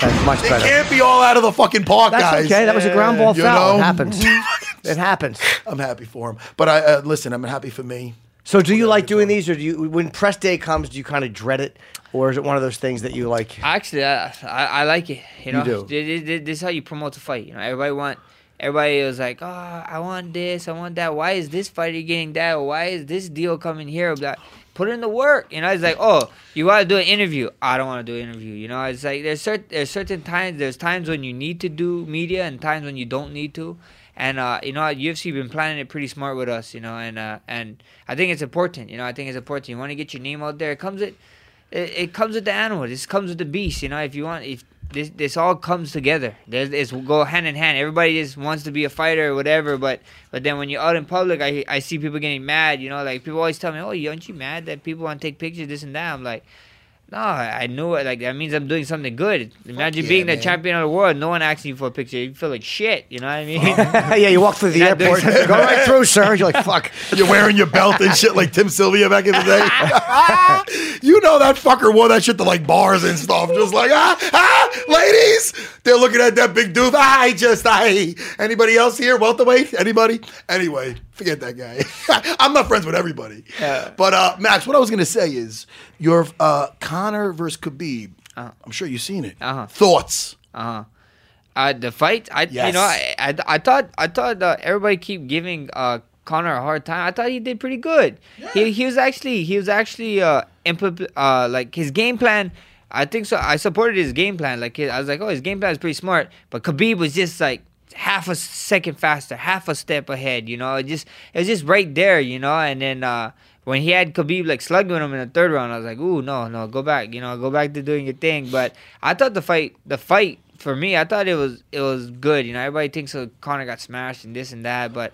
That's much They better. can't be all out of the fucking park, That's guys. okay. That was a ground ball You foul. know? It happens. it happens. I'm happy for him. But I uh, listen. I'm happy for me. So, do you like doing these, or do you, when press day comes, do you kind of dread it, or is it one of those things that you like? Actually, I, I I like it. You know, do. This, this- this is how you promote the fight. You know, everybody want. Everybody was like, "Oh, I want this, I want that. Why is this fighter getting that? Why is this deal coming here?" Like, put in the work. You know, it's like, "Oh, you want to do an interview? I don't want to do an interview." You know, it's like there's certain there's certain times there's times when you need to do media and times when you don't need to. And uh, you know, UFC been planning it pretty smart with us. You know, and uh, and I think it's important. You know, I think it's important. You want to get your name out there. It comes it it, it comes with the animal. This comes with the beast. You know, if you want, if this this all comes together, there's it's go hand in hand. Everybody just wants to be a fighter or whatever, but but then when you're out in public, I I see people getting mad. You know, like people always tell me, "Oh, aren't you mad that people want to take pictures, this and that?" I'm like. No, I I knew it. Like that means I'm doing something good. Imagine yeah, being the man. champion of the world. No one asking you for a picture. You feel like shit. You know what I mean? yeah, you walk through the You're not airport, something go right through, sir. You're like, fuck. You're wearing your belt and shit like Tim Sylvia back in the day. you know that fucker wore that shit to like bars and stuff. Just like, ah, ah, ladies. They're looking at that big dude. I just, I. Anybody else here? Welterweight? Anybody? Anyway, forget that guy. I'm not friends with everybody. Yeah. But uh, Max, what I was gonna say is your uh, Conor versus Khabib. I'm sure you've seen it. Uh-huh. Thoughts? Uh-huh. Uh the fight, I Yes. you know, I I, I thought I thought uh, everybody keep giving uh Conor a hard time. I thought he did pretty good. Yeah. He he was actually he was actually uh impl- uh like his game plan. I think so. I supported his game plan. Like I was like, oh, his game plan is pretty smart. But Khabib was just like half a second faster, half a step ahead. You know, it just it was just right there. You know, and then. uh when he had Khabib like slugging him in the third round, I was like, "Ooh, no, no, go back, you know, go back to doing your thing." But I thought the fight, the fight for me, I thought it was it was good. You know, everybody thinks uh, Conor got smashed and this and that, but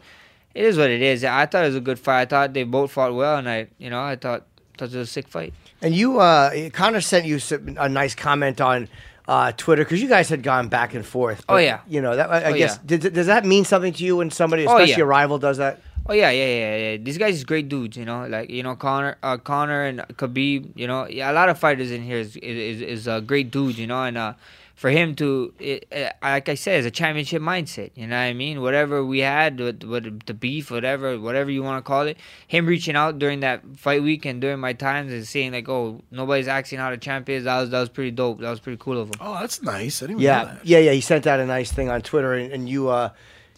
it is what it is. I thought it was a good fight. I thought they both fought well, and I, you know, I thought thought it was a sick fight. And you, uh, Conor sent you a nice comment on uh, Twitter because you guys had gone back and forth. Oh, yeah. You know, that, I, I Oh, guess, yeah. did, does that mean something to you when somebody, Oh, especially yeah. a rival, does that? Oh yeah, yeah, yeah, yeah. These guys is great dudes, you know. Like you know, Conor, uh, Conor and Khabib. You know, yeah, a lot of fighters in here is is is uh, great dudes, you know. And uh, for him to, it, uh, like I said, it's a championship mindset. You know what I mean? Whatever we had, with, with the beef, whatever, whatever you want to call it. Him reaching out during that fight week and during my times and saying like, oh, nobody's asking how the champ is. That was that was pretty dope. That was pretty cool of him. Oh, that's nice. I didn't even know Yeah, that. yeah, yeah. He sent out a nice thing on Twitter, and, and you, uh,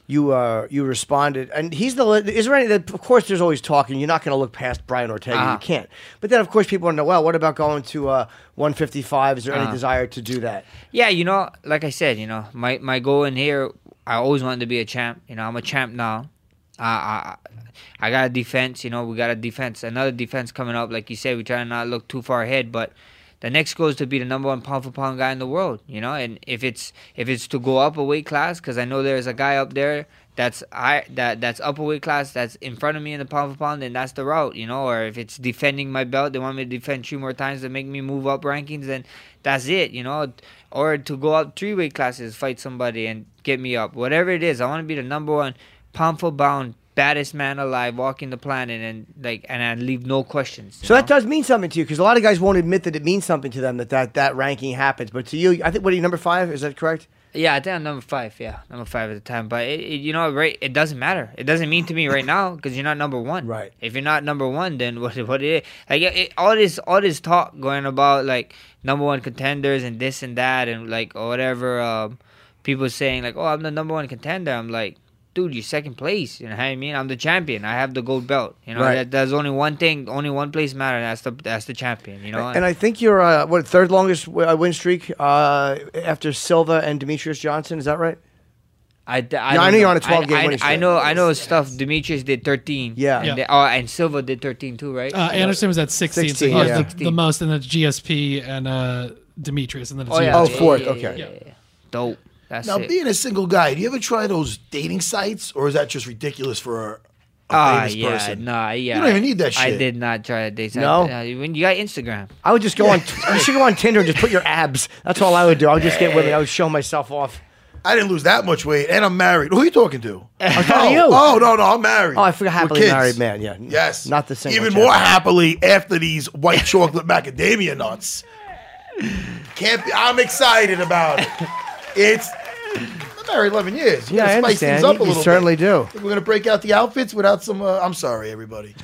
you, uh, you responded. And he's the. Is there any? Of course, there's always talking. You're not going to look past Brian Ortega. Uh-huh. You can't. But then, of course, people want to know. Well, what about going to uh, 155? Is there any Uh-huh. desire to do that? Yeah, you know, like I said, you know, my my goal in here, I always wanted to be a champ. You know, I'm a champ now. I I, I got a defense. You know, we got a defense, another defense coming up. Like you said, we try to not look too far ahead, but the next goal is to be the number one pound for pound guy in the world. You know, and if it's if it's to go up a weight class, because I know there's a guy up there that's I that that's up a weight class that's in front of me in the pound for pound, then that's the route. You know, or if it's defending my belt, they want me to defend three more times to make me move up rankings, then that's it. You know, or to go up three weight classes, fight somebody and get me up. Whatever it is, I want to be the number one pound for pound baddest man alive walking the planet and like and I leave no questions. So that does mean something to you because a lot of guys won't admit that it means something to them that that, that ranking happens. But to you, I think what are you number five? Is that correct? Yeah, I think I'm number five. Yeah, number five at the time. But it, it, you know, right? It doesn't matter. It doesn't mean to me right now because you're not number one. Right. If you're not number one, then what? What it is? Like it, it- all this, all this talk going about like number one contenders and this and that and like or whatever. Um, people saying like, oh, I'm the number one contender. I'm like. Dude, you're second place. You know what I mean? I'm the champion. I have the gold belt. You know, Right. that, there's only one thing, only one place matters. That's the that's the champion. You know, And I think you're uh, what third longest uh, win streak uh, after Silva and Demetrious Johnson. Is that right? I, I, Yeah, I know you're on a 12 I- game I, winning I know, I know stuff. Demetrious did 13. Yeah. And, Yeah. they- oh, and Silva did 13 too, right? Uh, Anderson was at 16, 16, so he yeah. was the, the most, and then GSP and uh, Demetrius, and then it's oh yeah. Oh, fourth, okay. Yeah, yeah, yeah. Dope. That's Now, it. being a single guy, do you ever try those dating sites, or is that just ridiculous for a, a Ah, famous yeah, person? nah, yeah. You don't even need that shit. I did not try to date. No? Uh, when you got Instagram. I would just go on. You should go on Tinder and just put your abs. That's all I would do. I would just get women. I would show myself off. I didn't lose that much weight, and I'm married. Who are you talking to? I'm talking oh, to you. oh, no, no, I'm married. Oh, I forgot With happily married man. Yeah. Yes. Not the single. Even champion. more happily after these white chocolate macadamia nuts. Can't be, I'm excited about it. It's I'm married 11 years. You Yeah, I gotta spice understand. things up You- a you little certainly bit. do. Think we're gonna break out the outfits without some. Uh, I'm sorry, everybody.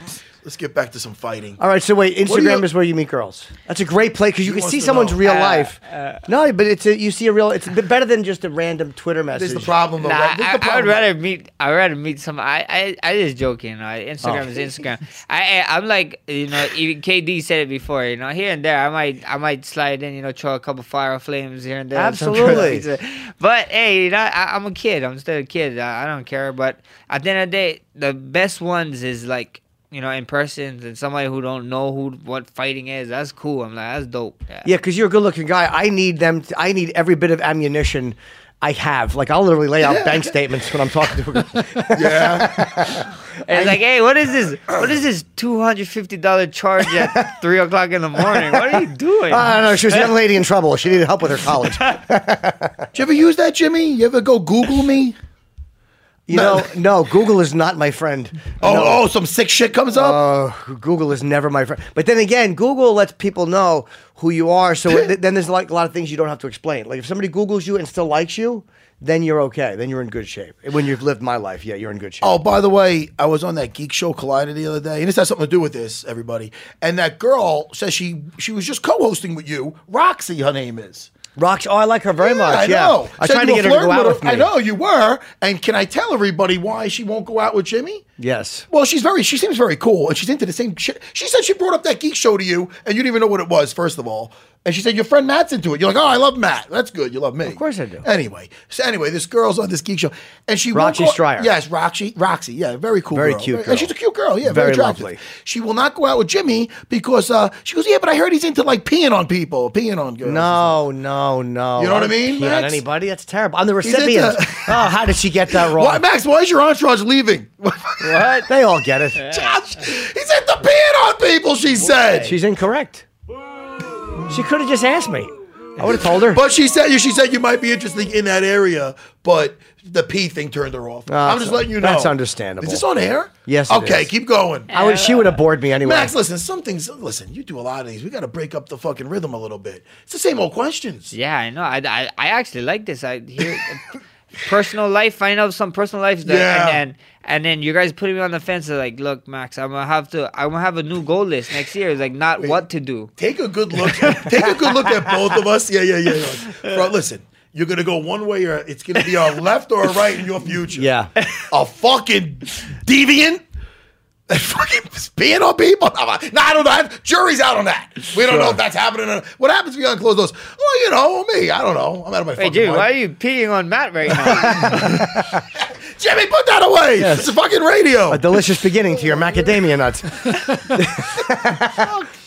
Let's get back to some fighting. All right, so wait, Instagram you- is where you meet girls. That's a great place because you He can wants see to someone's know. real Uh, life. no, but it's a, you see a real. It's a bit better than just a random Twitter This message. is the problem, though. Nah, right? This is I, the I would problem. rather meet. I would rather meet some. I, I, I just joking. You know, Instagram Oh. is Instagram. I, I, I'm like, you know, even KD said it before. You know, here and there, I might, I might slide in. You know, throw a couple fire flames here and there. Absolutely. But hey, you know, I, I'm a kid. I'm still a kid. I, I don't care. But at the end of the day, the best ones is like. You know, in person, and somebody who don't know who what fighting is. That's cool. I'm like, that's dope. Yeah. Yeah, because you're a good-looking guy. I need them. To, I need every bit of ammunition I have. Like I'll literally lay out bank statements when I'm talking to. A, Yeah. And it's like, hey, what is this? What is this two hundred fifty dollar charge at three o'clock in the morning? What are you doing? I don't know. She was a young lady in trouble. She needed help with her college. Did you ever use that, Jimmy? You ever go Google me? You know, no. Google is not my friend. Oh, No. oh, some sick shit comes up. Uh, Google is never my friend. But then again, Google lets people know who you are. So it, then there's like a lot of things you don't have to explain. Like if somebody Googles you and still likes you, then you're okay. Then you're in good shape. When you've lived my life, yeah, you're in good shape. Oh, by the way, I was on that Geek Show Collider the other day, and this has something to do with this, everybody. And that girl says she she was just co-hosting with you. Roxy, her name is. Rox, oh, I like her very Yeah, much. I yeah, know. I Said tried to get her to go out with with me. I know you were. And can I tell everybody why she won't go out with Jimmy? Yes. Well, she's very. She seems very cool, and she's into the same shit. She said she brought up that Geek Show to you, and you didn't even know what it was. First of all, and she said your friend Matt's into it. You're like, oh, I love Matt. That's good. You love me. Of course I do. Anyway, so anyway, this girl's on this Geek Show, and she won't Roxy go- Striar. Yes, Roxy. Roxy. Yeah, very cool. Very girl. cute And she's a cute girl. Yeah, Very very, attractive. lovely. She will not go out with Jimmy because uh, she goes, yeah, but I heard he's into like peeing on people, peeing on girls. No, no, no. You know what I mean, pee on Max? anybody? That's terrible. I'm the He's into- recipient. oh, how did she get that wrong? Why, Max? Why is your entourage leaving? What? They all get it. Josh, he's into peeing on people. She said. She's incorrect. She could have just asked me. I would have told her. But she said she said you might be interested in that area, but the P thing turned her off. Ah, I'm just letting you know. that's understandable. Is this on air? Yes, it Okay, is. keep going. I would, she would have bored me anyway. Max, listen, some things. Listen, you do a lot of these. We got to break up the fucking rhythm a little bit. It's the same old questions. Yeah, I know. I, I, I actually like this. I hear personal life. Find out some personal life. That, Yeah. And then and then you guys putting me on the fence. Like, look, Max, I'm gonna have to. I'm gonna have a new goal list next year. It's like not what to do. Take a good look. take a good look at both of us. Yeah, yeah, yeah. yeah. Bro, listen, you're gonna go one way or it's gonna be a left or a right in your future. Yeah. A fucking deviant. They fucking peeing on people. No, I don't know. I, Jury's out on that. We don't know if that's happening. Or, what happens if you unclose those? Well, you know, me. I don't know. I'm out of my Hey, fucking Jimmy, mind. why are you peeing on Matt right now? Jimmy, put that away. Yes. It's a fucking radio. A delicious beginning to your macadamia nuts.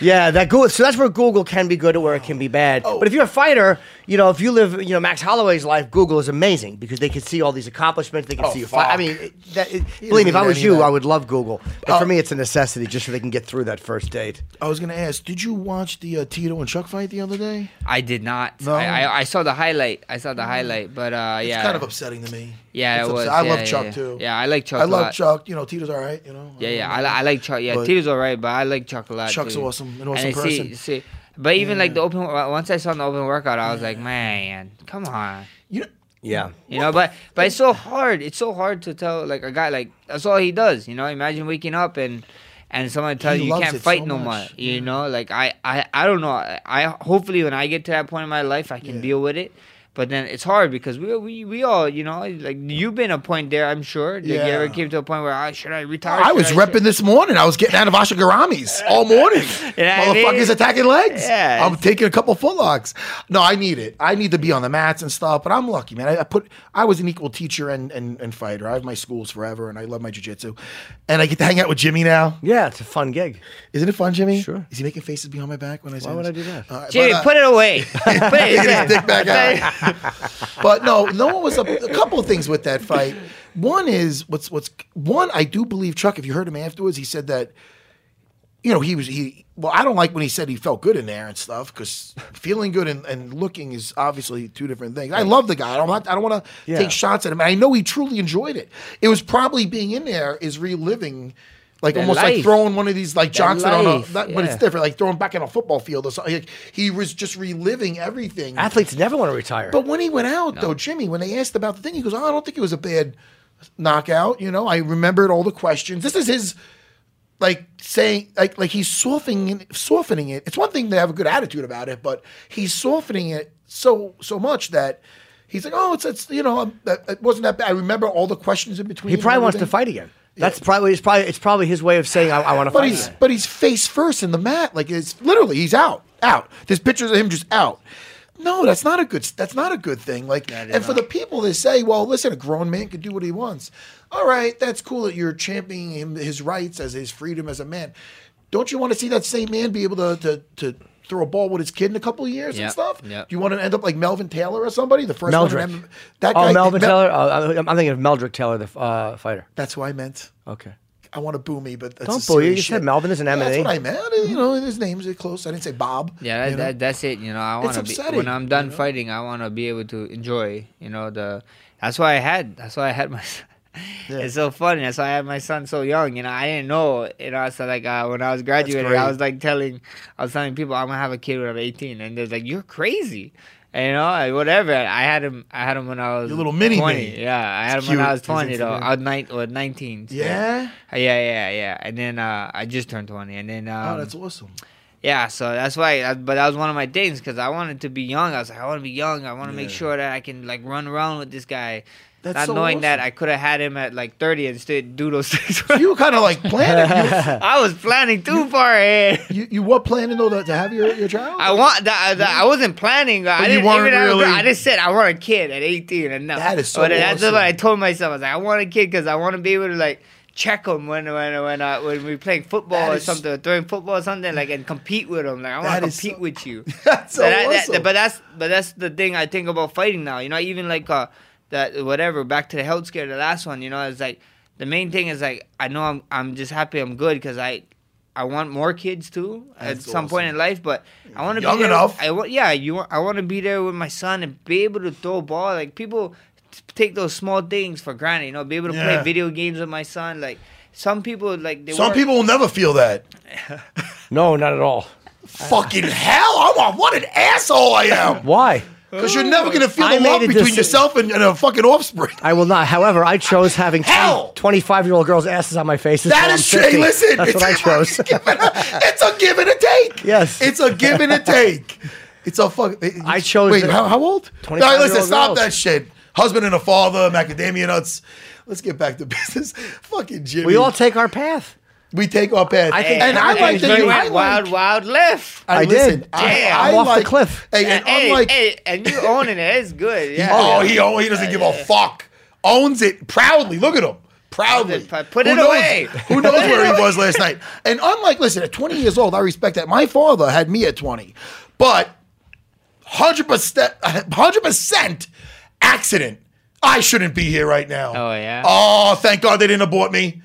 yeah, that Google. So that's where Google can be good or where it can be bad. Oh. But if you're a fighter, you know, if you live, you know, Max Holloway's life, Google is amazing because they can see all these accomplishments. They can Oh, see you fight. I mean, it, that, it, believe me, if I was you. I would love Google. But Oh. for me, it's a necessity just so they can get through that first date. I was gonna ask, did you watch the uh, Tito and Chuck fight the other day? I did not. No? I, I, I saw the highlight. I saw the highlight, but uh, It's yeah, kind of upsetting to me. Yeah, It's it was. I yeah, love yeah, Chuck yeah. too. Yeah, I like Chuck. I a love lot. Chuck. You know, Tito's all right. You know. Yeah, yeah, I, li- I like Chuck. Yeah, But- Tito's alright, but I like Chuck a lot. Chuck's too. awesome, an awesome and person. See, see, but even like the open, once I saw the open workout, I was like, man, come on. You know, Yeah. You know, but but it's so hard. It's so hard to tell like a guy like that's all he does. You know, imagine waking up and and someone tells He you you can't fight so no much. more. You know, like I I I don't know. I, I hopefully when I get to that point in my life, I can Yeah. deal with it. But then it's hard because we we we all you know like you've been a point there. I'm sure. Like, you ever came to a point where ah, should I retire? I was should- repping this morning. I was getting out of ashi garami's all morning. Yeah, I mean- Motherfuckers attacking legs. Yeah. I'm taking a couple footlocks. No, I need it. I need to be on the mats and stuff. But I'm lucky, man. I, I put. I was an equal teacher and, and and fighter. I have my schools forever, and I love my jujitsu. And I get to hang out with Jimmy now. Yeah, it's a fun gig. Isn't it fun, Jimmy? Sure. Is he making faces behind my back when I say Why would this? I do that? All right, Jimmy, but, uh, put it away. put it, Get his dick back out. But no, no one was a, a couple of things with that fight. One is what's what's one. I do believe Chuck. If you heard him afterwards, he said that you know he was he. Well, I don't like when he said he felt good in there and stuff because feeling good and, and looking is obviously two different things. I love the guy. I don't want, I don't want to Yeah. take shots at him. And I know he truly enjoyed it. It was probably being in there is reliving. Like That almost like throwing one of these like Johnson on a, life, that, but it's different. Like throwing back in a football field or something. Like, he was just reliving everything. Athletes never want to retire. But when he went out, though, Jimmy, when they asked about the thing, he goes, "Oh, I don't think it was a bad knockout." You know, I remembered all the questions. This is his, like saying, like, like he's softening, softening it. It's one thing to have a good attitude about it, but he's softening it so so much that he's like, "Oh, it's it's you know, it wasn't that bad." I remember all the questions in between. he probably wants to fight again. That's probably it's probably it's probably his way of saying I, I want to But fight. he's again. but he's face first in the mat. Like it's literally he's out, out. There's pictures of him just out. No, that's not a good. That's not a good thing. Like, and for the people that say, "Well, listen, a grown man can do what he wants." All right, that's cool that you're championing him his rights as his freedom as a man. Don't you want to see that same man be able to to, to throw a ball with his kid in a couple of years and stuff? yep. Do you want to end up like Melvin Taylor or somebody? The first Meldrick. one. in M- That oh, Melvin Mel- Taylor. Oh, I'm I'm thinking of Meldrick Taylor, the uh, fighter. That's who I meant. Okay. I want to boo me, but that's Don't a boo you. serious You said shit. Melvin is an Yeah, That's MMA. what I meant. You know, his name's close. I didn't say Bob. Yeah, that, that, that's it. You know, I want to be when I'm done you know? fighting. I want to be able to enjoy. You know, the that's why I had. That's why I had my. Son. It's so funny. That's why I had my son so young. You know, I didn't know. You know, so like uh, when I was graduating. I was like telling, I was telling people I'm gonna have a kid when I'm 18, and they're like, "You're crazy." And, you know, I- whatever. I had him. I had him when I was Your little mini 20. me. Yeah, I had It's him when I was He's 20 though. I was nine or 19. so- Yeah. Yeah, yeah, yeah. And then uh, I just turned 20, and then um, oh, that's awesome. yeah, so that's why. But that was one of my things because I wanted to be young. I was like, I want to be young. I want to make sure that I can like run around with this guy. That's Not so knowing that. I could have had him at like 30 and still do those things. You were kind of like planning. I was planning too far ahead. You, you, you were planning though to, to have your, your child. I want that. that- I wasn't planning. I didn't even have a girl. really- I just said I want a kid at 18 and no. That is so But that's what I told myself. I was like, I want a kid because I want to be able to like check him when when when uh, when we're playing football That or something, or throwing football or something like, and compete with him. Like I want to compete so- with you. That's so But that- that- awesome. but that's but that's the thing I think about fighting now. You know, even like uh that whatever. Back to the health scare, the last one. You know, it's like the main thing is like I know I'm I'm just happy I'm good because I I want more kids too at That's some point in life, but I want to be there. enough. I want, yeah, you. want- I want to be there with my son and be able to throw a ball. Like people take those small things for granted. You know, be able to Yeah. play video games with my son. Like some people, like they Some work- people will never feel that. No, not at all. Fucking hell! I'm a, what an asshole I am. Why? Because you're never gonna feel I the made love a between deci- yourself and, and a fucking offspring. I will not. However, I chose having Hell! 25 year old girls' asses on my face. That is true. Hey, listen, That's it's, what I chose. it's a give and a take. Yes. it's a give and a take. It's a fuck. I chose Wait, the- how, how old? 25 No, listen, stop that shit. Husband and a father, macadamia nuts. Let's get back to business. Fucking Jimmy. we all take our path. We take our path. I think- and I Hey, like hey, that you you went wild, like- wild left. I, I listen, did. I, Damn. I I'm off the cliff. Hey, and Hey, unlike, hey, and you owning it, it's good. Yeah. oh, he oh, he doesn't give a fuck. Owns it proudly. Look at him. Proudly. Put it Who knows- away. Who knows where he was last night? And unlike, listen, at 20 years old, I respect that. My father had me at 20, but 100%, 100% accident. I shouldn't be here right now. Oh, yeah? Oh, thank God they didn't abort me.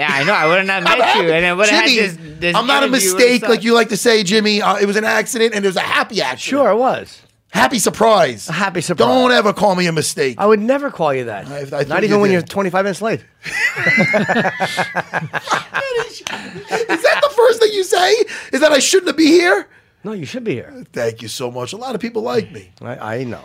Yeah, I know. I would have not I'm met you, and I would have had this, this I'm not a interview with mistake some- like you like to say, Jimmy. Uh, it was an accident, and it was a happy accident. Sure, it was. Happy surprise. A happy surprise. Don't ever call me a mistake. I would never call you that. I- I thought not you even when did. you're 25 minutes late. Is that the first thing you say? Is that I shouldn't be here? No, you should be here. Thank you so much. A lot of people like me. I, I know.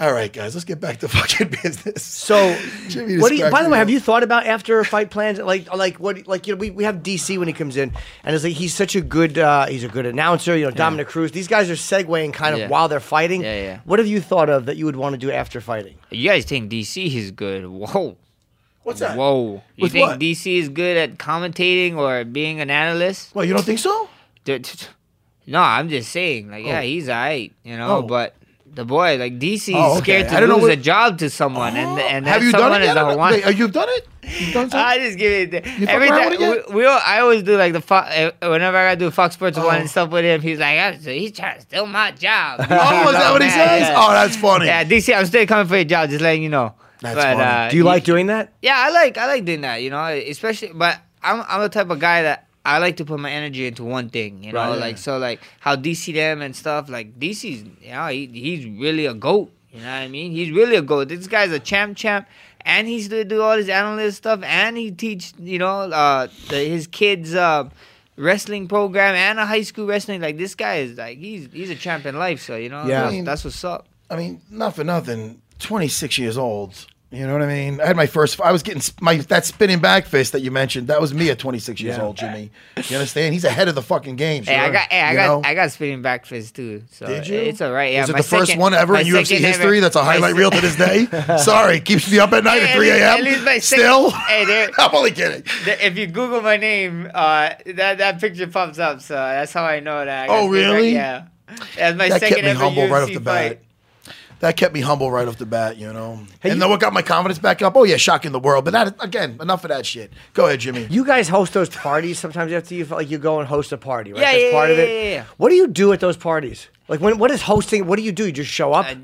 All right, guys, let's get back to fucking business. So, Jimmy what do you, by the way, have you thought about after fight plans? Like, like what, like you know, we, we have DC when he comes in, and it's like he's such a good, uh, he's a good announcer. You know, Dominick Cruz. These guys are segueing kind of Yeah. while they're fighting. Yeah, yeah. What have you thought of that you would want to do after fighting? You guys think DC is good? Whoa. What's that? Whoa. You With think what? DC is good at commentating or being an analyst? Well, you don't think so? Dude, t- t- No, I'm just saying. Like, yeah, he's alright, you know, Oh. but the boy, like DC, is Oh, okay. scared I to don't know lose what- a job to someone, and and that have you done someone it is yet? a one. Wait, have you done it? You've done? I just give it You fuck every around time. We, we all, I always do like the fo- uh, whenever I gotta do Fox Sports Oh. One and stuff with him. He's like, "Ah, so he's trying to steal my job. oh, is that what he says? Oh, that's funny. Yeah, DC, I'm still coming for your job. Just letting you know. That's but, funny. Uh, Do you he- like doing that? Yeah, I like I like doing that. You know, especially. But I'm I'm the type of guy that I like to put my energy into one thing. You know, Right. like so like how DC them and stuff. Like DC's, you know, he, he's really a goat. You know what I mean? He's really a goat. This guy's a champ, champ, and he's to do all his analyst stuff, and he teach you know uh the, his kids. Uh, Wrestling program and a high school wrestling like this guy is like he's he's a champ in life so you know Yeah. that's, I mean- that's what's up I mean, not for nothing. 26 years old. You know what I mean? I had my first. I was getting my that spinning back fist that you mentioned. That was me at 26 years Yeah. old, Jimmy. You understand? He's ahead of the fucking game. Hey, I got, hey, I You got, know? I got spinning back fist too. So Did you? It's all right. Yeah, Was it my the first one ever in UFC second ever- history? That's a highlight reel to this day. Sorry, keeps me up at night Hey, at 3 at least- a.m. at least my second- Still, Hey, there- I'm only kidding. The- If you Google my name, uh, that that picture pops up. So that's how I know that. I got Oh, spinning back- really? Yeah. That's my That second kept me ever humble UFC right off the fight. Bat. That kept me humble right off the bat, you know. Hey, and you- then what got my confidence back up? Oh yeah, shocking the world. But that again, enough of that shit. Go ahead, Jimmy. You guys host those parties sometimes after you like you go and host a party, right? Yeah, That's yeah, part of yeah, it. yeah, yeah. What do you do at those parties? Like when what is hosting? What do you do? You just show up? Uh,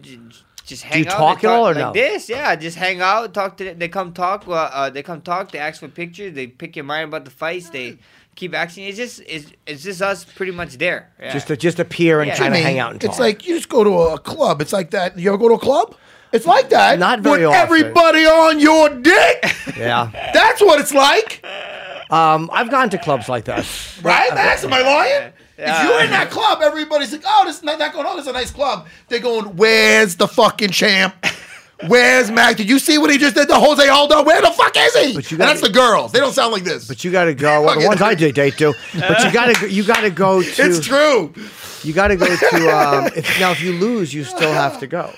just hang do you out. talk they at all or like no? This, yeah. Just hang out, talk to. Them. They come talk. Well, uh, they come talk. They ask for pictures. They pick your mind about the fights. They keep asking. It's just, it's, it's just us pretty much there. Yeah. Just to, just appear and Yeah. kind of Jimmy, hang out and talk. It's like you just go to a club. It's like that. You ever go to a club? It's like that. Not very with often. everybody on your dick. yeah. That's what it's like, Um, I've gone to clubs like that. right? Max, am I lying? If you're in that club, everybody's like, "Oh, this is not that going on. This is a nice club." They're going, "Where's the fucking champ? Where's Mac? Did you see what he just did to Jose Aldo? Where the fuck is he?" But you gotta- that's the girls. They don't sound like this. But you got to go. Well, the ones I did date do. But you got to you got to go to. it's true. You got to go to. Um, if, now, if you lose, you still have to go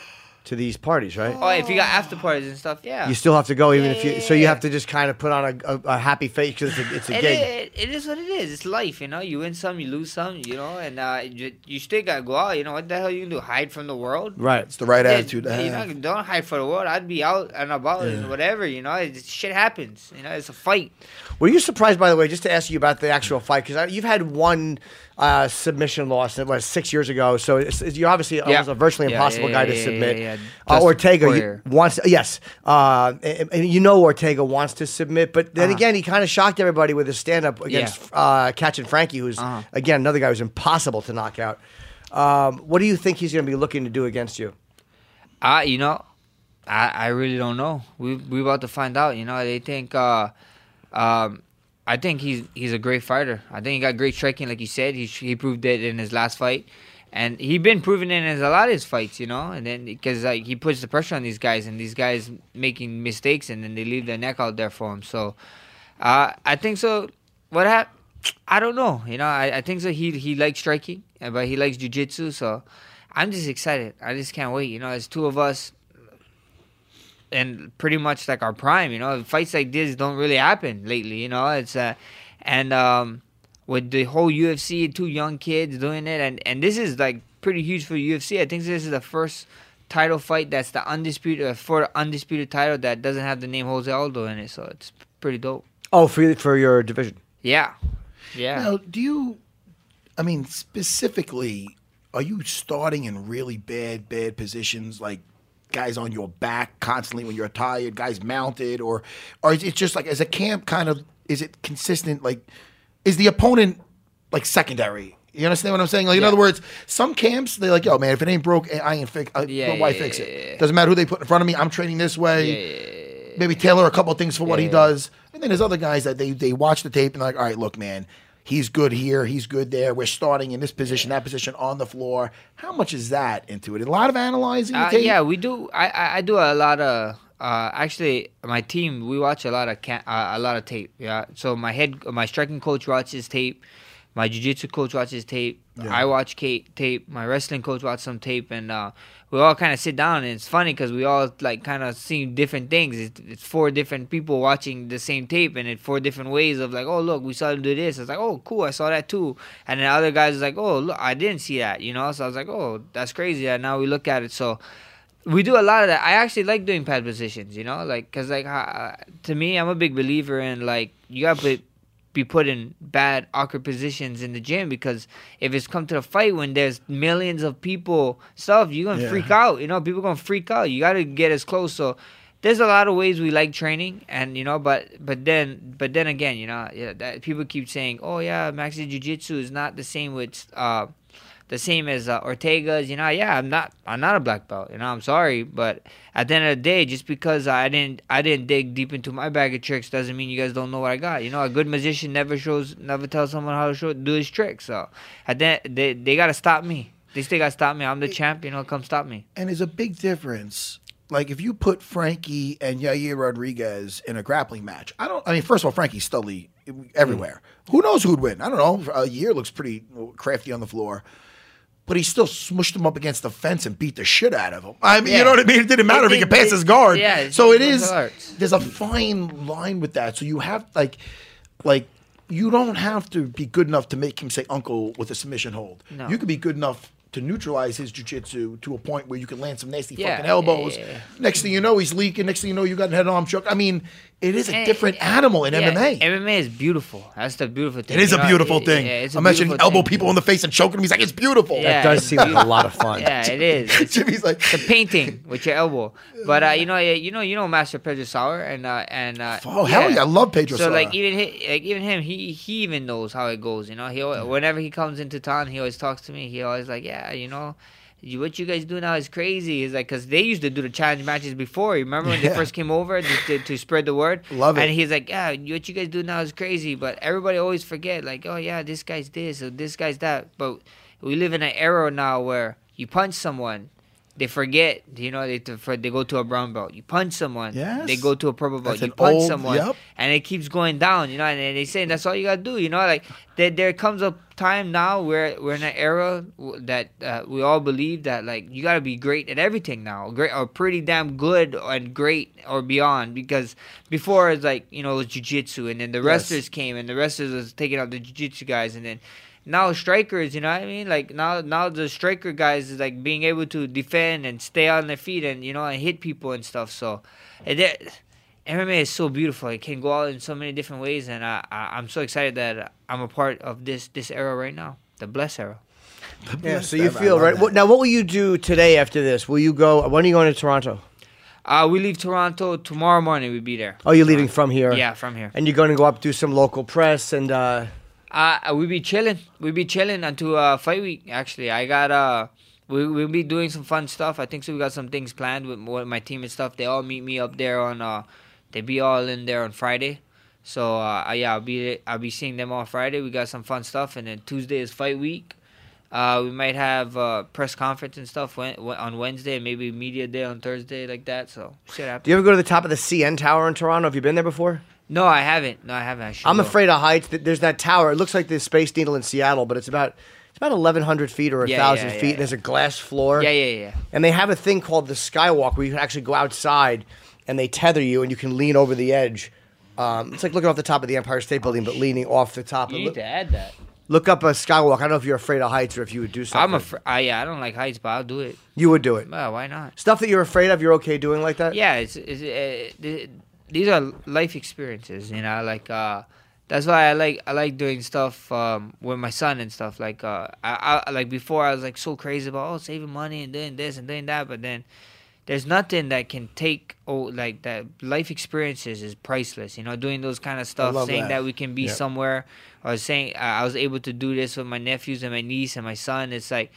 to these parties, right? oh, if you got after parties and stuff, yeah. You still have to go, even if you. Yeah, So you yeah, have to just kind of put on a, a, a happy face because it's a, it's a It, gig. it, it is what it is. It's life, you know. You win some, you lose some, you know, and uh, you, you still gotta go out. You know what the hell you can do? Hide from the world? Right. It's the right Yeah, attitude to you have. know, don't hide for the world. I'd be out and about and whatever, you know. It, shit happens, you know. It's a fight. Were you surprised, by the way, just to ask you about the actual fight? Because you've had one uh, submission loss. It was six years ago. So it's, it's, you're obviously Yeah. a virtually Yeah, impossible yeah, guy to yeah, yeah, submit. yeah, yeah. Uh, Ortega wants, yes, uh, and, and you know Ortega wants to submit, but then Uh-huh. again, he kind of shocked everybody with his stand up against uh, Catching Frankie, who's Uh-huh. again another guy who's impossible to knock out. Um, what do you think he's going to be looking to do against you? Uh, you know, I, I really don't know. We we about to find out. You know, they think. Uh, um, I think he's he's a great fighter. I think he got great striking, like you said. He he proved it in his last fight, and he been proving it in a lot of his fights. You know, and then because like he puts the pressure on these guys, and these guys making mistakes, and then they leave their neck out there for him. So, uh, I think so. What hap- I don't know. You know, I, I think so. He he likes striking, but he likes jujitsu. So, I'm just excited. I just can't wait. You know, it's two of us and pretty much like our prime. You know, fights like this don't really happen lately. You know, it's uh, and um, with the whole UFC, two young kids doing it, and and this is like pretty huge for UFC. I think this is the first title fight that's the undisputed uh, for the undisputed title that doesn't have the name Jose Aldo in it. So it's pretty dope. Oh, for for your division. Yeah, yeah. Now, do you? I mean, specifically, are you starting in really bad, bad positions, like guys on your back constantly when you're tired, guys mounted, or, or is it just like as a camp kind of? Is it consistent? Like, is the opponent like secondary? You understand what I'm saying? Like, in other words, some camps they're like, "Yo, man, if it ain't broke, I ain't fix. Uh, Yeah, why yeah, fix yeah, it? yeah. Doesn't matter who they put in front of me. I'm training this way. Maybe tailor a couple of things for what he Yeah. does. And then there's other guys that they they watch the tape and they're like, all right, look, man, he's good here, he's good there. We're starting in this position, that position on the floor. How much is that into it? A lot of analyzing Uh, yeah, we do. I, I I do a lot of. Uh, actually, my team we watch a lot of ca- uh, a lot of tape. Yeah. So my head, my striking coach watches tape. My jiu-jitsu coach watches tape. I watch ca- tape. My wrestling coach watches some tape, and uh, we all kind of sit down. And it's funny because we all like kind of see different things. It's, it's four different people watching the same tape, and it's four different ways of like, oh look, we saw him do this. It's like, oh cool, I saw that too. And then other guys is like, oh look, I didn't see that. You know. So I was like, oh, that's crazy. And now we look at it. So we do a lot of that. I actually like doing pad positions, you know, like because like uh, to me, I'm a big believer in like you gotta put, be put in bad awkward positions in the gym because if it's come to the fight when there's millions of people stuff, you're gonna Yeah. freak out. You know, people gonna freak out. You gotta get as close. So there's a lot of ways we like training, and you know, but but then but then again, you know, yeah, that people keep saying, oh yeah, Maxi Jiu Jitsu is not the same with. uh the same as uh, Ortega's. You know, yeah, I'm not I'm not a black belt. You know, I'm sorry, but at the end of the day, just because I didn't I didn't dig deep into my bag of tricks doesn't mean you guys don't know what I got. You know, a good magician never shows never tells someone how to show do his tricks. So at the they they gotta stop me. They still gotta stop me. I'm the champ. You know, come stop me. And there's a big difference. Like if you put Frankie and Yair Rodriguez in a grappling match, I don't. I mean, first of all, Frankie's stealthy everywhere. Who knows who'd win? I don't know. Yair looks pretty crafty on the floor, but he still smushed him up against the fence and beat the shit out of him. I mean, you know what I mean? It didn't matter if he could pass it- his guard. yeah, So it is. arts. There's a fine line with that. So you have like, like. You don't have to be good enough to make him say uncle with a submission hold. No. You could be good enough to neutralize his jiu-jitsu to a point where you can land some nasty Yeah, fucking elbows. yeah, yeah, yeah. Next thing you know, he's leaking. Next thing you know, you got a head arm choke. I mean, it is a different animal in Yeah, MMA. MMA is beautiful. That's the beautiful thing. It is you a know? beautiful Yeah, thing. Yeah, it's a Imagine elbow thing. people in the face and choking them. He's like, it's beautiful. Yeah. That does seem like a lot of fun. Yeah, it is. It's, Jimmy's like, the painting with your elbow. But uh, you know, you know, you know, Master Pedro Sauer, and uh, and uh, Oh, hell yeah, I love Pedro So Sauer. like even he, like even him, he he even knows how it goes. You know, he al- whenever he comes into town, he always talks to me. He always like, yeah, you know. You- What you guys do now is crazy. He's like, cause they used to do the challenge matches before. You remember when Yeah. they first came over to, to, to spread the word? Love it. And he's like, yeah, what you guys do now is crazy. But everybody always forget, like, oh yeah, this guy's this or this guy's that. But we live in an era now where you punch someone, they forget. You know, they they go to a brown belt. You punch someone, Yes. they go to a purple belt. That's you punch old- someone, yep. and it keeps going down. You know, and they say that's all you gotta do. You know, like there, there comes a time now where we're in an era that uh, we all believe that like you gotta be great at everything now, great or pretty damn good and great or beyond. Because before it's like you know it was jujitsu, and then the wrestlers came, and the wrestlers was taking out the jujitsu guys, and then now strikers, you know what I mean? Like now, now the striker guys is like being able to defend and stay on their feet and you know and hit people and stuff. So, and that, MMA is so beautiful. It can go out in so many different ways, and I, I I'm so excited that I'm a part of this this era right now. the bless arrow. Yeah, so you feel right. What, now, what will you do today after this? Will you go? When are you going to Toronto? Uh, we leave Toronto tomorrow morning. We'll be there. Oh, you're leaving from here. Yeah, from here. And you're going to go up do some local press and. uh Uh, we be chilling. We be chilling until uh, fight week. Actually, I got uh, we we'll be doing some fun stuff. I think so. We got some things planned with, my team and stuff. They all meet me up there on uh, they be all in there on Friday. So uh, yeah, I'll be I'll be seeing them on Friday. We got some fun stuff, and then Tuesday is fight week. Uh, we might have uh, press conference and stuff on Wednesday, maybe media day on Thursday, like that. So shit happens. Do you ever go to the top of the CN Tower in Toronto? Have you been there before? No, I haven't. No, I haven't. I I'm go. afraid of heights. Th- There's that tower. It looks like the Space Needle in Seattle, but it's about it's about 1,100 feet or Yeah, 1,000 yeah, feet. yeah, and There's a glass floor. Yeah, yeah, yeah. And they have a thing called the Skywalk where you can actually go outside and they tether you and you can lean over the edge. Um, it's like looking off the top of the Empire State Building, but leaning off the top. You Look, need to add that. look up a Skywalk. I don't know if you're afraid of heights or if you would do something. I'm afraid. Uh, yeah, I don't like heights, but I'll do it. You would do it. Well, why not? Stuff that you're afraid of, you're okay doing like that? Yeah, it's, it's uh, these are life experiences, you know. Like uh, that's why I like I like doing stuff um, with my son and stuff. Like uh, I, I like before I was like so crazy about oh saving money and doing this and doing that, but then there's nothing that can take oh like that life experiences is priceless. You know, doing those kind of stuff, saying that. that. we can be Yeah. somewhere, or saying uh, I was able to do this with my nephews and my niece and my son. It's like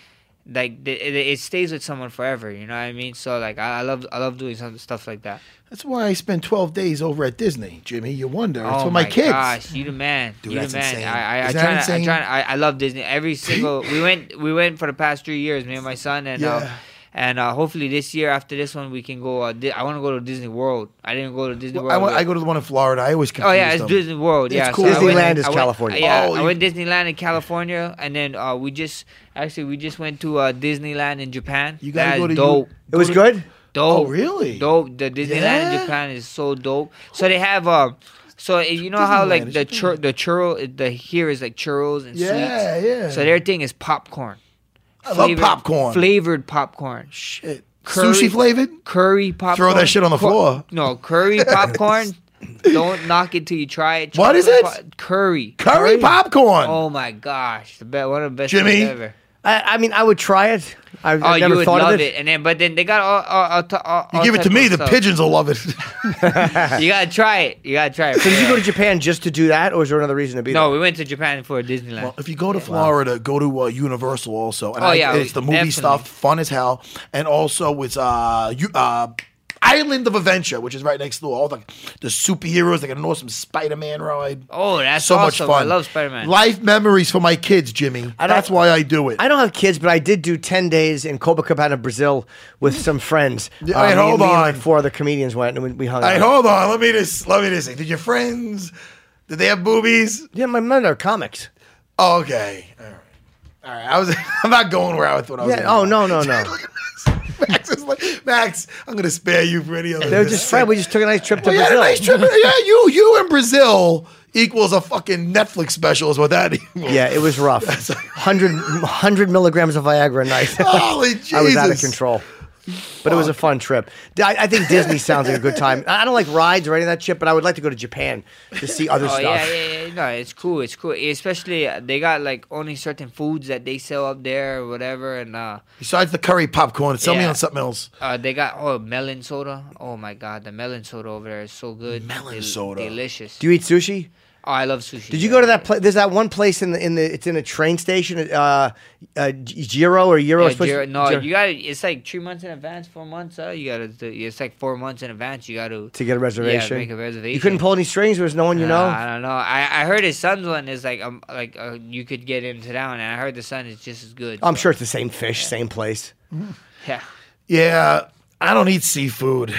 like it, it stays with someone forever. You know what I mean? So like I, love I love doing some stuff like that. That's why I spent 12 days over at Disney, Jimmy. You wonder. It's oh with my, kids. gosh, you the man. Dude, you that's the man. insane. I, I, I try. to- I try. I, I love Disney. Every single. we went. We went for the past three years. Me and my son, and uh, Yeah. And uh, hopefully this year after this one we can go. Uh, Di- I want to go to Disney World. I didn't go to Disney I, World. went- I go to the one in Florida. I always confuse Oh yeah, it's them. Disney World. It's yeah, cool. I went- Disneyland is I went- California. Yeah, Oh, I went Disneyland in California, and then uh, we just actually we just went to uh, Disneyland in Japan. You gotta That go to dope. It was good? Dope. Oh, really? Dope. The Disneyland Yeah? in Japan is so dope. So they have um. So uh, you know how like the chur- the churro the here is like churros and Yeah, sweets. yeah. So their thing is popcorn. I love popcorn. Flavored popcorn. Shit. Curry- Sushi flavored? Curry popcorn. Throw that shit on the floor. No curry popcorn. Don't knock it till you try it. What is it? po- curry. Curry popcorn. Oh my gosh, the be- one of the best Jimmy? ever. I, I mean, I would try it. I've, Oh, I've never you would thought love of it. and then but then they got all. all, all, all You give it to type me, of the stuff. pigeons will love it. You gotta try it. You gotta try it. So did you go to Japan just to do that, or is there another reason to be there? No, there? we went to Japan for Disneyland. Well, if you go to Florida, go to uh, Universal also. And Oh, I- yeah, it's the movie definitely. stuff, fun as hell, and also it's uh, you, uh, Island of Adventure, which is right next door. All the the superheroes, they got an awesome Spider Man ride. oh, that's so awesome. much fun. I love Spider Man. Life memories for my kids, Jimmy. That's why I do it. I don't have kids, but I did do 10 days in Copacabana, Brazil with some friends. Uh, wait, me, hold me and on. like four other comedians went and we, we hung All right, out. hold on. Let me just let me just say. Did your friends? Did they have boobies? Yeah, my men are comics. Oh, okay. All right. All right. I was. I'm not going where I thought I was. Yeah. Oh, go. no, no, no. Max is like Max. I'm gonna spare you for any other. They were just friends. We just took a nice trip to yeah, Brazil. nice trip. yeah, you you in Brazil equals a fucking Netflix special is what that equals. Yeah, it was rough. 100, 100 milligrams of Viagra a night. Holy Jesus. I was out of control. But it was a fun trip. I, I think Disney sounds like a good time. I I don't like rides or any of that shit, but I would like to go to Japan to see other Oh stuff. yeah, yeah, yeah. No, it's cool. It's cool. Especially uh, they got like only certain foods that they sell up there or whatever, and uh, Besides the curry popcorn, sell me Yeah. on something else. uh, they got oh melon soda. Oh my god, the melon soda over there is so good. Melon Del- soda. delicious. Do you eat sushi? Oh, I love sushi. Did you go to that place? There's that one place in the in the it's in a train station. Uh, uh, Giro or Euro? Yeah, it's supposed Jiro- to- no, Giro- you got to It's like three months in advance, four months. Uh, you got to. It's like four months in advance. You got to to get a reservation. make a reservation. You couldn't pull any strings. There was no one you know. I don't know. I, I heard his son's one is like um like uh, you could get into that one, and I heard the son is just as good. I'm so, sure it's the same fish, same place. Yeah. Yeah, I don't eat seafood,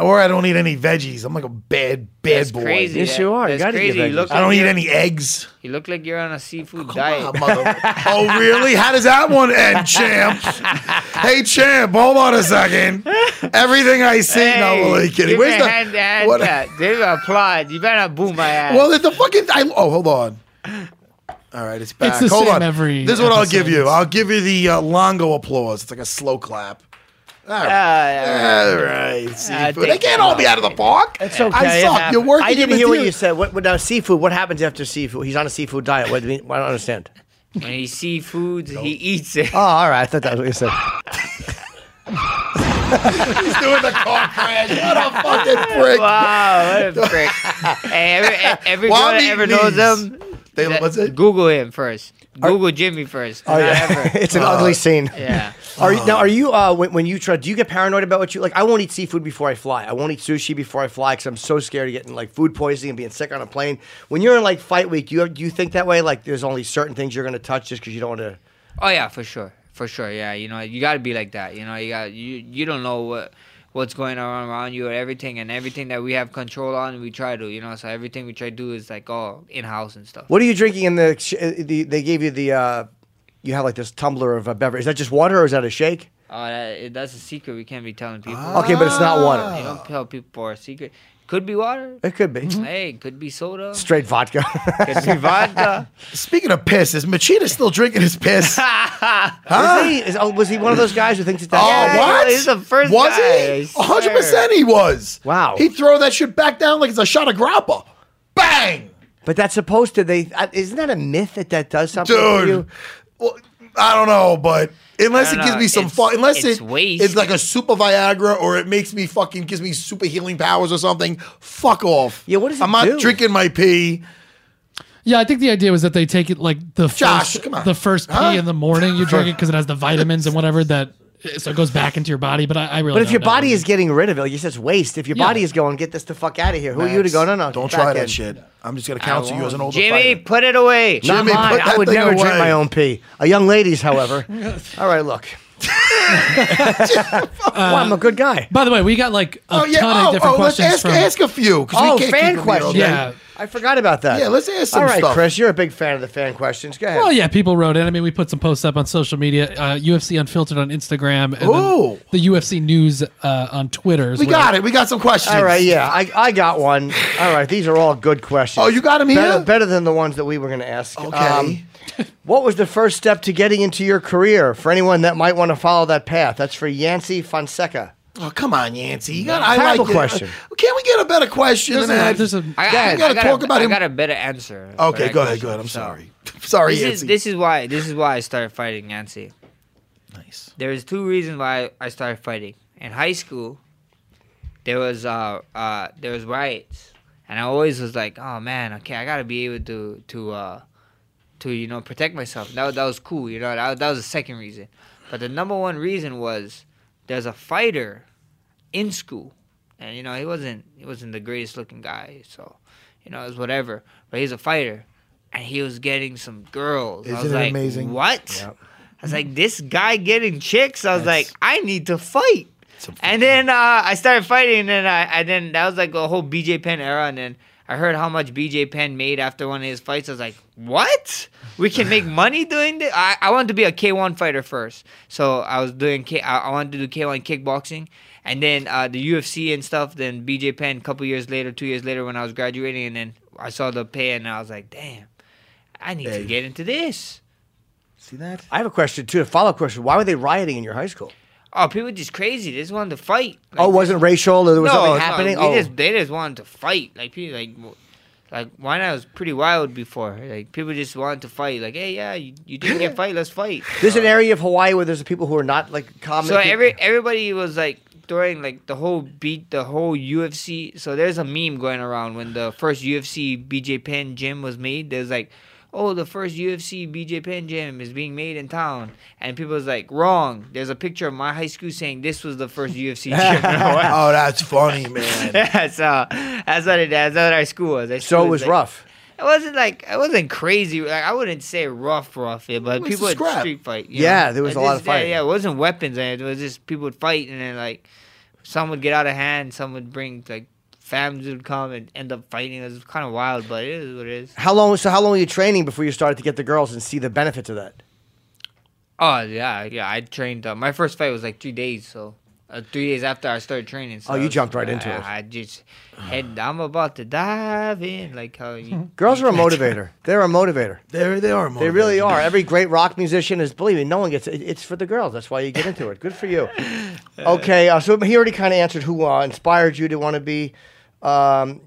or I don't eat any veggies. I'm like a bad bad That's boy. crazy. Yes, that- you are. You That's gotta eat crazy. your You look I don't like eat you're- any eggs. You look like you're on a seafood Come diet. on, mother- oh, really? How does that one end, champ? hey, champ, hold on a second. Everything I see, no, I'm only kidding. Give Where's me the a hand, hand what- that. Give me a applaud. You better not boom my ass. Well, the fucking. I, oh, hold on. All right, it's back. It's the hold same on. every this is what I'll give episode. you. I'll give you the uh, Longo applause. It's like a slow clap. All right. yeah, All right. Seafood. They can't all be out of the park. It's okay. I it suck. You're working. I didn't in hear what you said. What, what now? Seafood. What happens after seafood? He's on a seafood diet. What do you mean? I don't understand. when he sees foods, he eats it. Oh, all right. I thought that was what you said. He's doing the car crash. What a fucking prick. Wow, what a prick. hey, every, every girl that ever eating knows these. him, They, that- what's it? Google him first. Google Jimmy first. Oh yeah, it's an Uh, ugly scene. Yeah. Are you, now, are you uh, when, when you try? Do you get paranoid about what you like? I won't eat seafood before I fly. I won't eat sushi before I fly because I'm so scared of getting like food poisoning and being sick on a plane. When you're in like fight week, do you do you think that way? Like there's only certain things you're going to touch just because you don't want to. Oh yeah, for sure, for sure. Yeah, you know, you got to be like that. You know, you got you you don't know what what's going on around you or everything, and everything that we have control on, we try to. You know, so everything we try to do is like all in house and stuff. What are you drinking in the? sh- uh, the they gave you the. Uh, you have like this tumbler of a beverage. Is that just water or is that a shake? Oh, that, that's a secret we can't be telling people. Ah. Okay, but it's not water. You water. don't tell people a secret. Could be water. It could be mm-hmm. Hey, could be soda. straight vodka. Could be vodka. Speaking of piss, is Machida still drinking his piss? Is he? Is, oh, was he one of those guys who thinks it's that? Oh, Yeah, what? he's the first was guy, I he? hundred swear. percent, he was. Wow. He'd throw that shit back down like it's a shot of grappa. Bang, But that's supposed to. They uh, isn't that a myth that that does something for dude. you? Well, I don't know, but unless it don't gives know. me some It's- fun, unless it's it waste. it's like a super Viagra or it makes me fucking gives me super healing powers or something. Fuck off. Yeah, what does it I'm not do? drinking my pee. Yeah, I think the idea was that they take it like the Josh, first, come on. the first pee Huh? in the morning. You drink it because it has the vitamins and whatever that, so it goes back into your body. But I, I really. But if don't your know. body is getting rid of it, like you said, it's waste. If your Yeah. body is going, get this the fuck out of here. Who are you to go? No, no, Don't try that in. shit. I'm just gonna counsel you as an older Jimmy, fighter. put it away. Not Jimmy, mine. put I would thing never drink my own pee. A young lady's, however. All right, look. well, I'm a good guy. By the way, we got like a Oh yeah. ton Oh, of different oh let's ask from. ask a few. Oh, we can't fan keep them here all questions. yeah. I forgot about that. Yeah, let's ask some stuff. All right, stuff. Chris, you're a big fan of the fan questions. Go ahead. Well, yeah, people wrote in. I mean, we put some posts up on social media. Uh, UFC Unfiltered on Instagram, and Ooh. the UFC News uh, on Twitter. We well. got it. We got some questions. All right, yeah, I, I got one. All right, these are all good questions. Oh, you got 'em here? Better, better than the ones that we were going to ask. Um, Okay. what was the first step to getting into your career for anyone that might want to follow that path? That's for Yancey Fonseca. Oh, come on, Yancey. You got. I Terrible like it. question. Uh, Can't we get a better question There's than that? there's a, I, Yeah, I, gotta I got talk a, about I him. got a better answer. okay, go ahead. Go ahead. I'm So, sorry. sorry, This is, this is why this is why I started fighting Nancy. nice. There's two reasons why I started fighting. In high school, there was uh uh there was riots, and I always was like, oh man, okay, I gotta be able to to uh to you know protect myself. That was- that was cool, you know. That, that was the second reason, but the number one reason was there's a fighter in school, and you know he wasn't he wasn't the greatest looking guy, so you know it was whatever. But he's a fighter, and he was getting some girls. Isn't was it like, amazing? What? I was like, this guy getting chicks. I was like, I need to fight. And then uh, I started fighting, and then I, and then that was like a whole BJ Penn era, and then I heard how much BJ Penn made after one of his fights. I was like, what? We can make money doing this? I, I wanted to be a K1 fighter first, so I was doing K. I, I wanted to do K1 kickboxing, and then uh, the UFC and stuff. Then BJ Penn, a couple years later, two years later, when I was graduating, and then I saw the pay, and I was like, damn, I need to get into this. See that? I have a question too. A follow up question. Why were they rioting in your high school? Oh, people just crazy. They just wanted to fight. oh, it wasn't racial? Or there was no, something no, happening? they oh, just they just wanted to fight. Like people like like why not It was pretty wild before. Like people just wanted to fight. Like hey yeah, you, you didn't get fight, let's fight. there's an area of Hawaii where there's people who are not like common. So people- every everybody was like during like the whole beat the whole UFC. So there's a meme going around when the first UFC BJ Penn gym was made. There's like, oh, the first UFC BJ Penn gym is being made in town, and people was like, wrong. There's a picture of my high school saying this was the first UFC gym. Oh, that's funny, man. that's uh, that's what it. That's what our school was. Our so it was like- rough. It wasn't like it wasn't crazy. Like I wouldn't say rough, rough, yeah, but was people would street fight. you Yeah, know? there was Like, a lot of fighting. Yeah, yeah, it wasn't weapons. It was just people would fight, and then like some would get out of hand, some would bring like families would come and end up fighting. It was kind of wild, but it is what it is. How long? So how long were you training before you started to get the girls and see the benefits of that? Oh yeah, yeah. I trained. Uh, my first fight was like three days, so. Uh, three days after I started training. So Oh, you was- jumped right into I, it. I just head. I'm about to dive in, like how you. Girls are a motivator. They're a motivator. They they are. They really are. Every great rock musician is. Believe me, no one gets it. It's for the girls. That's why you get into it. Good for you. Okay, uh, so he already kind of answered who uh, inspired you to want to be. Um,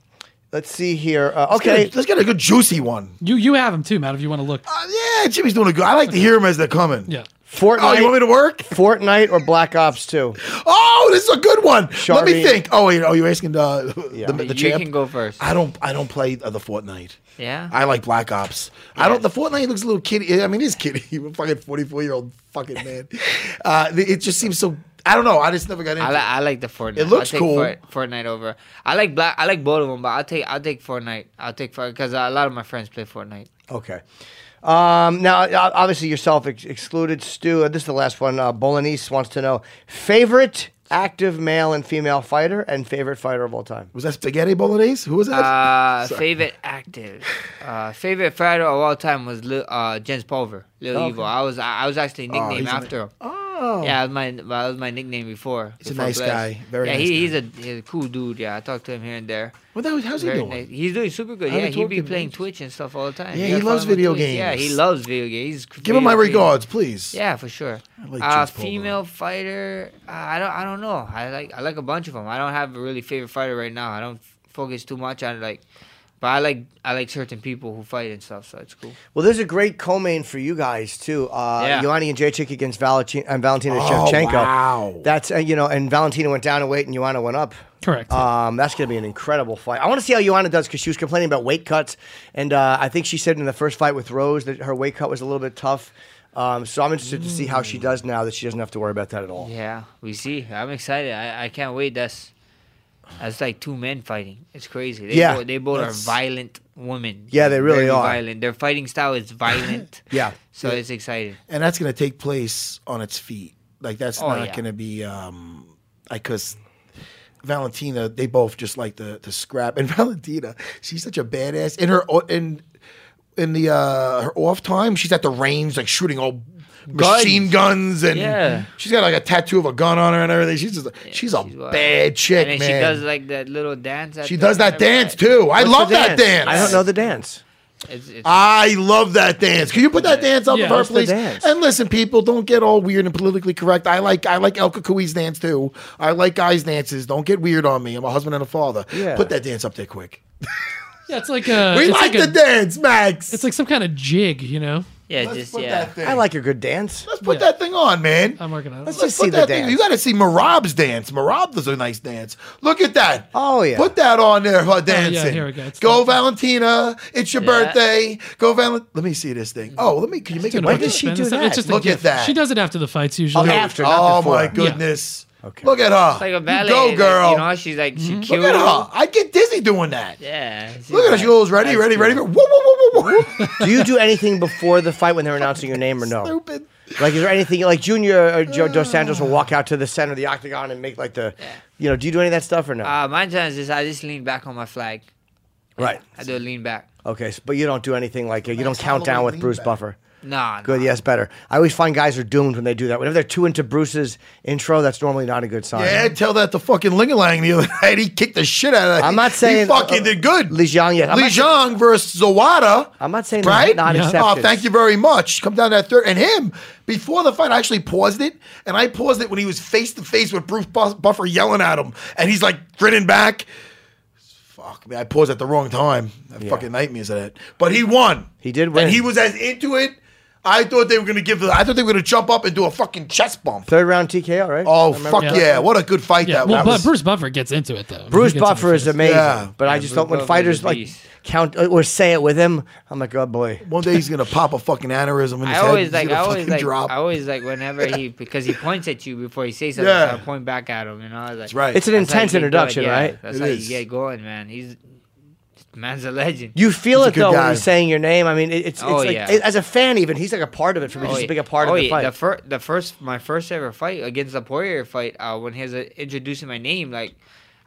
Let's see here. Uh, Let's get okay, a- let's get a good juicy one. You you have them too, Matt. If you want to look. Uh, yeah, Jimmy's doing a good. I like to hear them as they're coming. Yeah. Fortnite. Oh, you want me to work? Fortnite or Black Ops 2? Oh, this is a good one. Let me think. Oh wait, oh you're asking the Yeah. the, the you champ? can go first. I don't. I don't play uh, the Fortnite. Yeah. I like Black Ops. I don't. The Fortnite looks a little kiddie. I mean, it's kiddie. You're a fucking 44 year old fucking man. Uh, it just seems so. I don't know. I just never got into I it. like I like the Fortnite. It looks I'll take cool. Fort- Fortnite over. I like black. I like both of them, but I'll take I'll take Fortnite. I'll take Fortnite because a lot of my friends play Fortnite. Okay. Um, now, obviously, yourself ex- excluded. Stu, uh, this is the last one. Uh, Bolognese wants to know favorite active male and female fighter and favorite fighter of all time. Was that spaghetti bolognese? Who was that? Uh, Sorry. favorite active, uh, favorite fighter of all time was Lil, uh, Jens Pulver, Lil Okay. Evil. I was I, I was actually Oh, nicknamed he's a- after him. Oh. Yeah, that was my that was my nickname before. He's a nice Bless. guy. Very yeah, nice he, he's a he's a cool dude. Yeah, I talk to him here and there. What the, how's he doing? nice. He's doing super good. I Yeah, he talked be to him in playing. Twitch and stuff all the time. Yeah, he loves follow him on video Twitch. Yeah, games. he loves video games. He's Give him my video games. regards, please. Yeah, for sure. like uh, female fighter, uh, I don't, I don't know. I like, I like a bunch of them. I don't have a really favorite fighter right now. I don't f- focus too much on like, but I like, I like certain people who fight and stuff. So it's cool. Well, there's a great co-main for you guys too. Uh, Yeah. Joanna Jędrzejczyk against Valentina, and Valentina Oh, Shevchenko. wow. That's uh, you know, and Valentina went down in weight, and Joanna went up. Correct. Um, that's going to be an incredible fight. I want to see how Joanna does because she was complaining about weight cuts, and uh, I think she said in the first fight with Rose that her weight cut was a little bit tough. Um, so I'm interested to see how she does now that she doesn't have to worry about that at all. Yeah, we see. I'm excited. I, I can't wait. That's, that's like two men fighting. It's crazy. They Yeah, both, they both are violent women. Yeah, they really Very are. violent. Their fighting style is violent. Yeah. So it's exciting. and that's going to take place on its feet. Like that's Oh, not yeah. going to be um like because Valentina, they both just like to to scrap. And Valentina, she's such a badass. In her in in the uh her off time, she's at the range like shooting all machine guns and Yeah. she's got like a tattoo of a gun on her and everything. She's just she's a she's wild. bad chick, and then man. she does like that little dance. at She the does that end of it. dance too. I love the that dance. I don't know the dance. It's, it's, I love that dance. Can you put that dance up Yeah, of her, what's the please? dance? And listen, people, don't get all weird and politically correct. I like I like El Kakui's dance too. I like guys' dances. Don't get weird on me. I'm a husband and a father. Yeah. Put that dance up there quick. yeah, it's like a. we it's like, like the a, dance, Max. It's like some kind of jig, you know. Yeah, Let's just put yeah. that thing. I like a good dance. Let's put Yeah. that thing on, man. I'm working on it. Let's Let's just see put the that thing. dance. You got to see Marab's dance. Marab does a nice dance. Look at that. Oh, yeah. Put that on there, her dancing. Oh, here we go. It's go the- Valentina. It's your Yeah. birthday. Go Val. Let me see this thing. Oh, let me. Can you make it? Doing When a did spin she do stuff. that? It's just a Look at gift. that. She does it after the fights usually. Oh, after, not Oh before. my goodness. Okay. Look at her. It's like a ballet. You go, like, girl. you know, she's like she Look cute. at her. I get dizzy doing that. Yeah. she's Look at her. like- She goes ready, ready, cool. ready. Whoa, whoa, whoa, whoa, whoa. Do you do anything before the fight when they're announcing your name or no? Stupid. Like, is there anything like Junior or Joe Dos Santos will walk out to the center of the octagon and make like the, you know, do you do any of that stuff or no? Uh, mine times is I just lean back on my flag. right. I do a lean back. Okay, so, but you don't do anything like uh, you don't Max count down with Bruce back. Buffer. Nah. Good, nah. yes, better. I always find guys are doomed when they do that. Whenever they're too into Bruce's intro, that's normally not a good sign. Yeah, tell that to fucking Lingalang the other night. He kicked the shit out of that. I'm not saying he fucking uh, did good. Li Jiang, yes. I'm Li Jiang versus Zawada. I'm not saying right? not Yeah. exceptions. Oh, thank you very much. Come down that third. And him, before the fight, I actually paused it. And I paused it when he was face to face with Bruce Buffer yelling at him. And he's like grinning back. Fuck, man. I paused at the wrong time. I have fucking nightmares of that. But he won. He did win. And he was as into it. I thought they were going to give I thought they were going to jump up and do a fucking chest bump. Third round TKO, right? Oh, fuck that. yeah. What a good fight Yeah, that well, was. but Bruce Buffer gets into it though. Bruce Buffer is amazing, Yeah. but I just Bruce don't when Buffer's fighters like count or say it with him. I'm like, oh boy. One day he's gonna pop a fucking aneurysm in his I head. always He's like, I always like, drop. I always like whenever he because he points at you before he says something. Yeah. So I point back at him, you know. I was like, That's right. It's an that's how you intense introduction, right? That's It how is. you get going, man. He's man's a legend. You feel He's a it good though when guy. he's saying your name. I mean, it, it's, it's Oh, like yeah. it- as a fan, even he's like a part of it for me. Just a big a part oh, of the yeah. fight. The first, the first, my first ever fight against the Poirier fight, uh, when he was uh, introducing my name, like,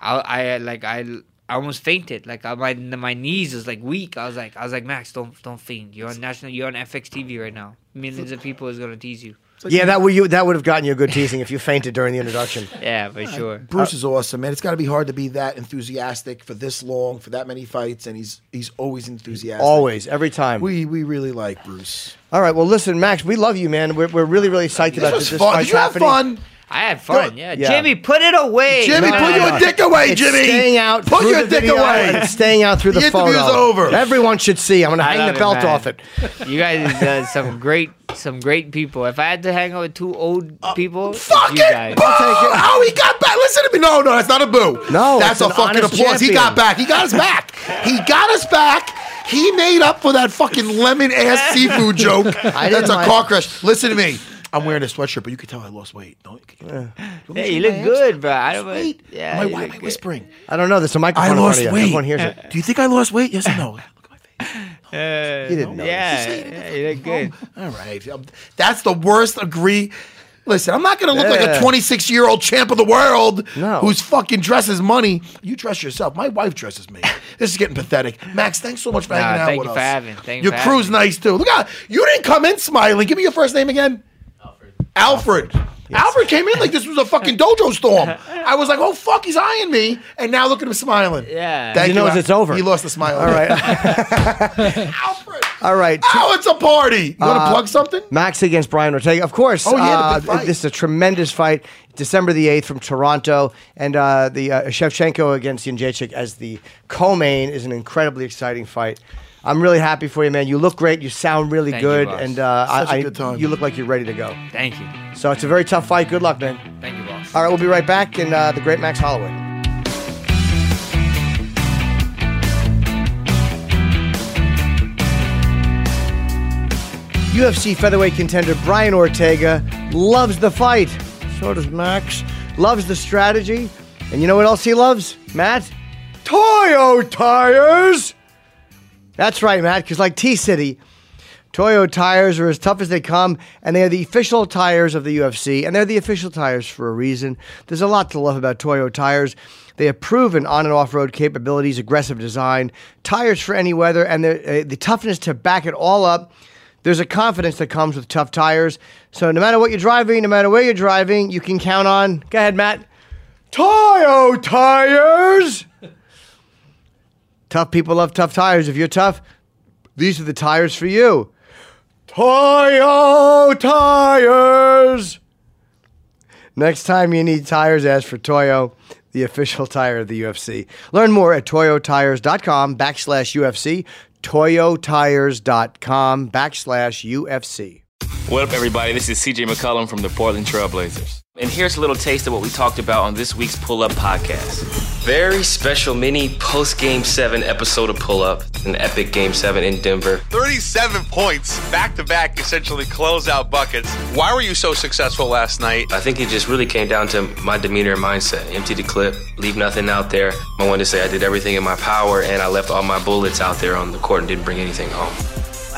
I, I, like, I, I almost fainted. Like, I, my, my knees was like weak. I was like, I was like, Max, don't, don't faint. You're on national, you're on FX TV right now. Millions of people is gonna tease you. Yeah, that would you that would have gotten you a good teasing if you fainted during the introduction. Yeah, for sure. Bruce is awesome, man. It's got to be hard to be that enthusiastic for this long, for that many fights, and he's he's always enthusiastic. Always, every time. We we really like Bruce. All right, well, listen, Max, we love you, man. We're, we're really really psyched about was this. fun. fight's Did you have fun? I had fun. Yeah. Yeah. Jimmy, put it away. Jimmy, No, put no, your no. dick away, It's Jimmy. staying out. Put your dick away. staying out through the, The interview's photo. over. Everyone should see. I'm going to hang the it, belt man. off it. You guys uh, some great, some great people. If I had to hang out with two old people, it's Fuck you it! guys. Boo! Oh, he got back. Listen to me. No, no, that's not a boo. No, that's a fucking applause. He got back. He got us back. he got us back. He made up for that fucking lemon ass seafood joke. I That's a car crash. Listen to me. I'm wearing a sweatshirt, but you can tell I lost weight. Don't, Hey, you look good, bro. I don't. Wait. Yeah. why, why am I good. whispering? I don't know. There's a microphone I in front lost of you. weight. Everyone hears it. Do you think I lost weight? Yes or no? Look at my face. Uh, You didn't know. Yeah, Say yeah, you look good. All right. Um, That's the worst agree. Listen, I'm not going to look like a 26 year old champ of the world No. who's fucking dresses money. You dress yourself. My wife dresses me. This is getting pathetic. Max, thanks so much for Nah, hanging out thank you for having- thank Your for crew's having nice too. Look out. You didn't come in smiling. Give me your first name again. Alfred. Alfred came in like this was a fucking dojo storm. I was like, oh fuck, he's eyeing me, and now look at him smiling. Yeah. Thank He knows Al- it's over. He lost the smile. All right. Alfred. All right. Oh, it's a party. You want to Uh, plug something? Max against Brian Ortega. Of course. Oh, yeah, the uh, fight. This is a tremendous fight. December the 8th from Toronto. And uh, the uh, Shevchenko against Jędrzejczyk as the co-main is an incredibly exciting fight. I'm really happy for you, man. You look great. You sound really Thank you, good. boss. and uh, Such a I, I- good time. you look like you're ready to go. Thank you. So it's a very tough fight. Good luck, man. Thank you, boss. All right, we'll be right back. And uh, the great Max Holloway. UFC featherweight contender Brian Ortega loves the fight. So does Max. Loves the strategy. And you know what else he loves, Matt? Toyo tires. That's right, Matt, because like T City, Toyo tires are as tough as they come, and they are the official tires of the UFC, and they're the official tires for a reason. There's a lot to love about Toyo tires. They have proven on and off road capabilities, aggressive design, tires for any weather, and the, uh, the toughness to back it all up. There's a confidence that comes with tough tires. So no matter what you're driving, no matter where you're driving, you can count on. Go ahead, Matt. Toyo tires. Tough people love tough tires. If you're tough, these are the tires for you. Toyo tires. Next time you need tires, ask for Toyo, the official tire of the UFC. Learn more at toyotires.com backslash UFC. Toyotires.com backslash UFC. What up, everybody? This is CJ McCollum from the Portland Trailblazers. And here's a little taste of what we talked about on this week's Pull Up podcast. Very special mini post Game 7 episode of Pull Up, an epic Game 7 in Denver. 37 points, back to back, essentially closeout buckets. Why were you so successful last night? I think it just really came down to my demeanor and mindset. Empty the clip, leave nothing out there. I wanted to say I did everything in my power and I left all my bullets out there on the court and didn't bring anything home.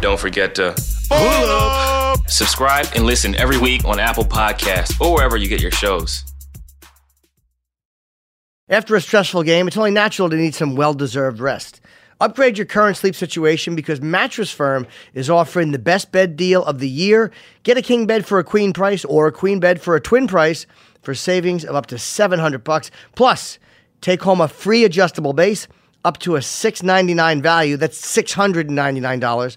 Don't forget to subscribe and listen every week on Apple Podcasts or wherever you get your shows. After a stressful game, it's only natural to need some well deserved rest. Upgrade your current sleep situation because Mattress Firm is offering the best bed deal of the year. Get a king bed for a queen price or a queen bed for a twin price for savings of up to 700 bucks. Plus, take home a free adjustable base up to a 699 value. That's $699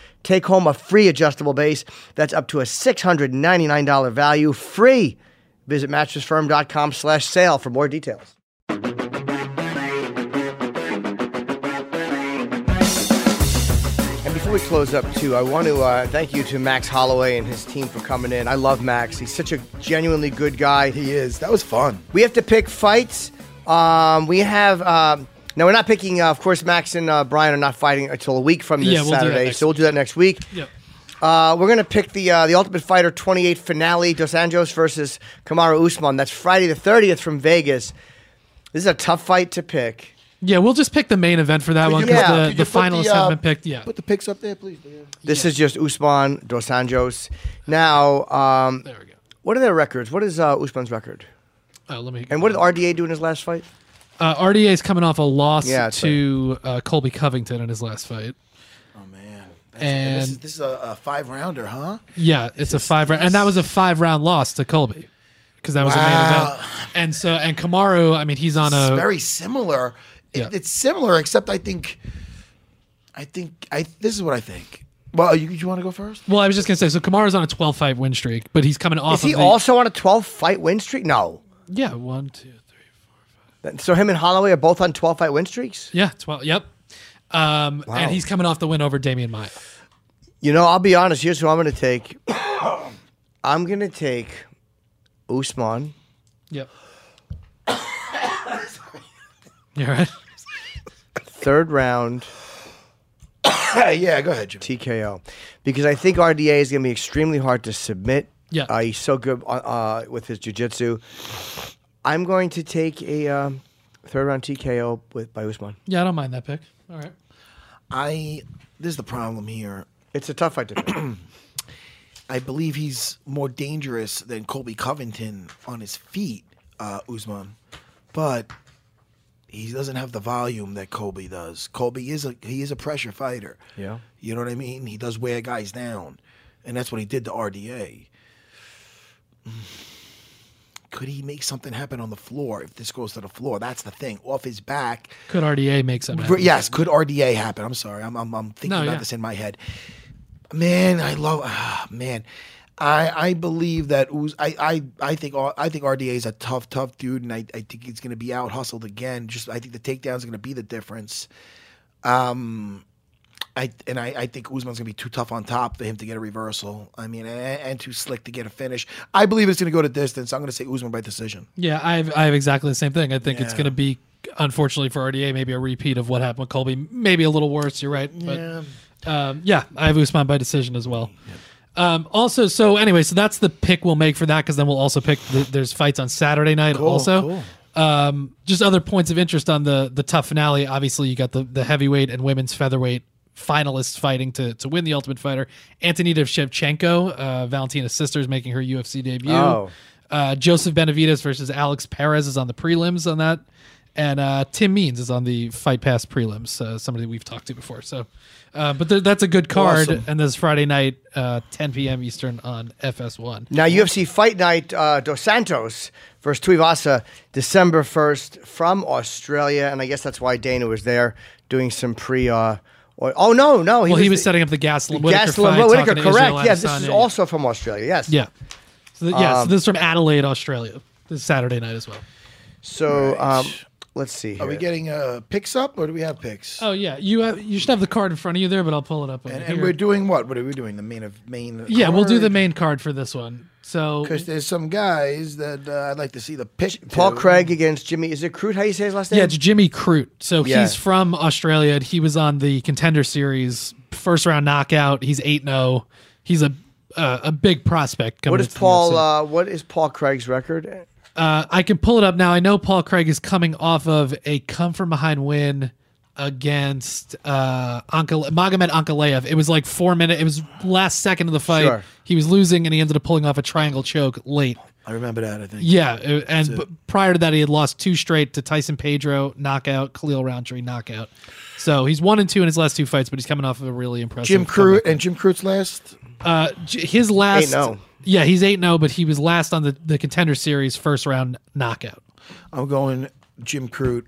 Take home a free adjustable base that's up to a $699 value free. Visit mattressfirm.com slash sale for more details. And before we close up, too, I want to uh, thank you to Max Holloway and his team for coming in. I love Max. He's such a genuinely good guy. He is. That was fun. We have to pick fights. Um, we have um, Now we're not picking. Uh, of course, Max and uh, Brian are not fighting until a week from this Yeah, we'll Saturday, so we'll do that next week. Yep. Uh, we're gonna pick the uh, the Ultimate Fighter 28 finale, Dos Anjos versus Kamaru Usman. That's Friday the 30th from Vegas. This is a tough fight to pick. Yeah, we'll just pick the main event for that Could one you because put- the, could you the finalists the, uh, have been picked. Yeah. Put the picks up there, please. Dan. This is just Usman Dos Anjos. Now, um, There we go. what are their records? What is uh, Usman's record? Oh, let me. And what did RDA do in his last fight? Uh, RDA is coming off a loss Yeah, that's to uh, Colby Covington in his last fight. Oh man. That's- And- this is, this is a, a five rounder, huh? Yeah, it's a five round, and that was a five round loss to Colby because that was a main Wow. event. And so, and Kamaru, I mean, he's on It's a very similar. It- Yeah. It's similar, except I think, I think I. This is what I think. Well, you, you want to go first? well. I was just gonna say, so Kamaru's on a twelve fight win streak, but he's coming off. Is he of the, also on a 12 fight win streak? No. Yeah, one, two, three. So him and Holloway are both on 12 fight win streaks? Yeah, twelve. Yep. Um, Wow. and he's coming off the win over Demian Maia. You know, I'll be honest. Here's who I'm going to take. I'm going to take Usman. Yep. You all right? Third round yeah, go ahead, Jim. TKO. Because I think RDA is going to be extremely hard to submit. Yeah. Uh, he's so good uh, uh, with his jiu-jitsu. I'm going to take a um, third round TKO with by Usman. Yeah, I don't mind that pick. All right. I. This is the problem here. It's a tough fight to pick. I believe he's more dangerous than Colby Covington on his feet, uh, Usman, but he doesn't have the volume that Colby does. Colby is a he is a pressure fighter. Yeah. you know what I mean. He does wear guys down, and that's what he did to RDA. Could he make something happen on the floor if this goes to the floor? That's the thing. Off his back, Could RDA make something? Happen? Yes, could RDA happen? I'm sorry, I'm I'm, I'm thinking No, about yeah. this in my head. Man, I love ah, man. I I believe that Uz, I I I think I think RDA is a tough tough dude, and I, I think he's going to be out hustled again. Just I think the takedowns are going to be the difference. Um, I and I, I think Usman's gonna be too tough on top for him to get a reversal. I mean, and, and too slick to get a finish. I believe it's gonna go to distance. I'm gonna say Usman by decision. Yeah, I have, I have exactly the same thing. I think it's going to be, unfortunately for RDA, maybe a repeat of what happened with Colby. Maybe a little worse. You're right. But Yeah. um, yeah, I have Usman by decision as well. Um, also, so anyway, so that's the pick we'll make for that because then we'll also pick. The, there's fights on Saturday night Cool, also. cool. Um, just other points of interest on the the tough finale. Obviously, you got the the heavyweight and women's featherweight finalists fighting to to win the Ultimate Fighter. Antonina Shevchenko, uh, Valentina's sister, is making her UFC debut. Oh. Uh, Joseph Benavidez versus Alex Perez is on the prelims on that, and uh, Tim Means is on the Fight Pass prelims. Uh, somebody we've talked to before. So, uh, but th- that's a good card. Awesome. And this Friday night, uh, 10 p.m. Eastern on FS1. Now, UFC Fight Night, uh, Dos Santos versus Tuivasa, December 1st from Australia. And I guess that's why Dana was there doing some pre. Or, oh, no, no. well, he was the- setting up the Gastelum Whitaker Gastelum fight. Whitaker, correct. Israel Yeah, this Adesanya, is also from Australia. Yes. Yeah. So th- yeah, so Um, this is from Adelaide, Australia. This Saturday night as well. So um, let's see. Are we getting uh, picks up, or do we have picks? Oh yeah, you have, you should have the card in front of you there, but I'll pull it up. And, and we're doing what? What are we doing? The main of main. yeah, we'll do the main card for this one. So because there's some guys that uh, I'd like to see the pitch. Paul to. Craig against Jimmy. Is it Crude? How you say his last name? Yeah, it's Jimmy Crute. So Yeah. he's from Australia. and He was on the contender series, first round knockout. He's eight zero. He's a uh, a big prospect. Coming What is Paul? Uh, what is Paul Craig's record? Uh, I can pull it up now. I know Paul Craig is coming off of a come from behind win against uh, Ankal- Magomed Ankalaev. It was like four minutes. It was last second of the fight. Sure. He was losing, and he ended up pulling off a triangle choke late. I remember that. I think. Yeah, uh, and b- prior to that, he had lost two straight to Tyson Pedro knockout, Khalil Rountree knockout. So he's one and two in his last two fights, but he's coming off of a really impressive. Jim comeback. Crute and Jim Crute's last. Uh, J- his last. 8-0. Yeah, he's eight zero, oh, but he was last on the the contender series first round knockout. I'm going Jim Crute,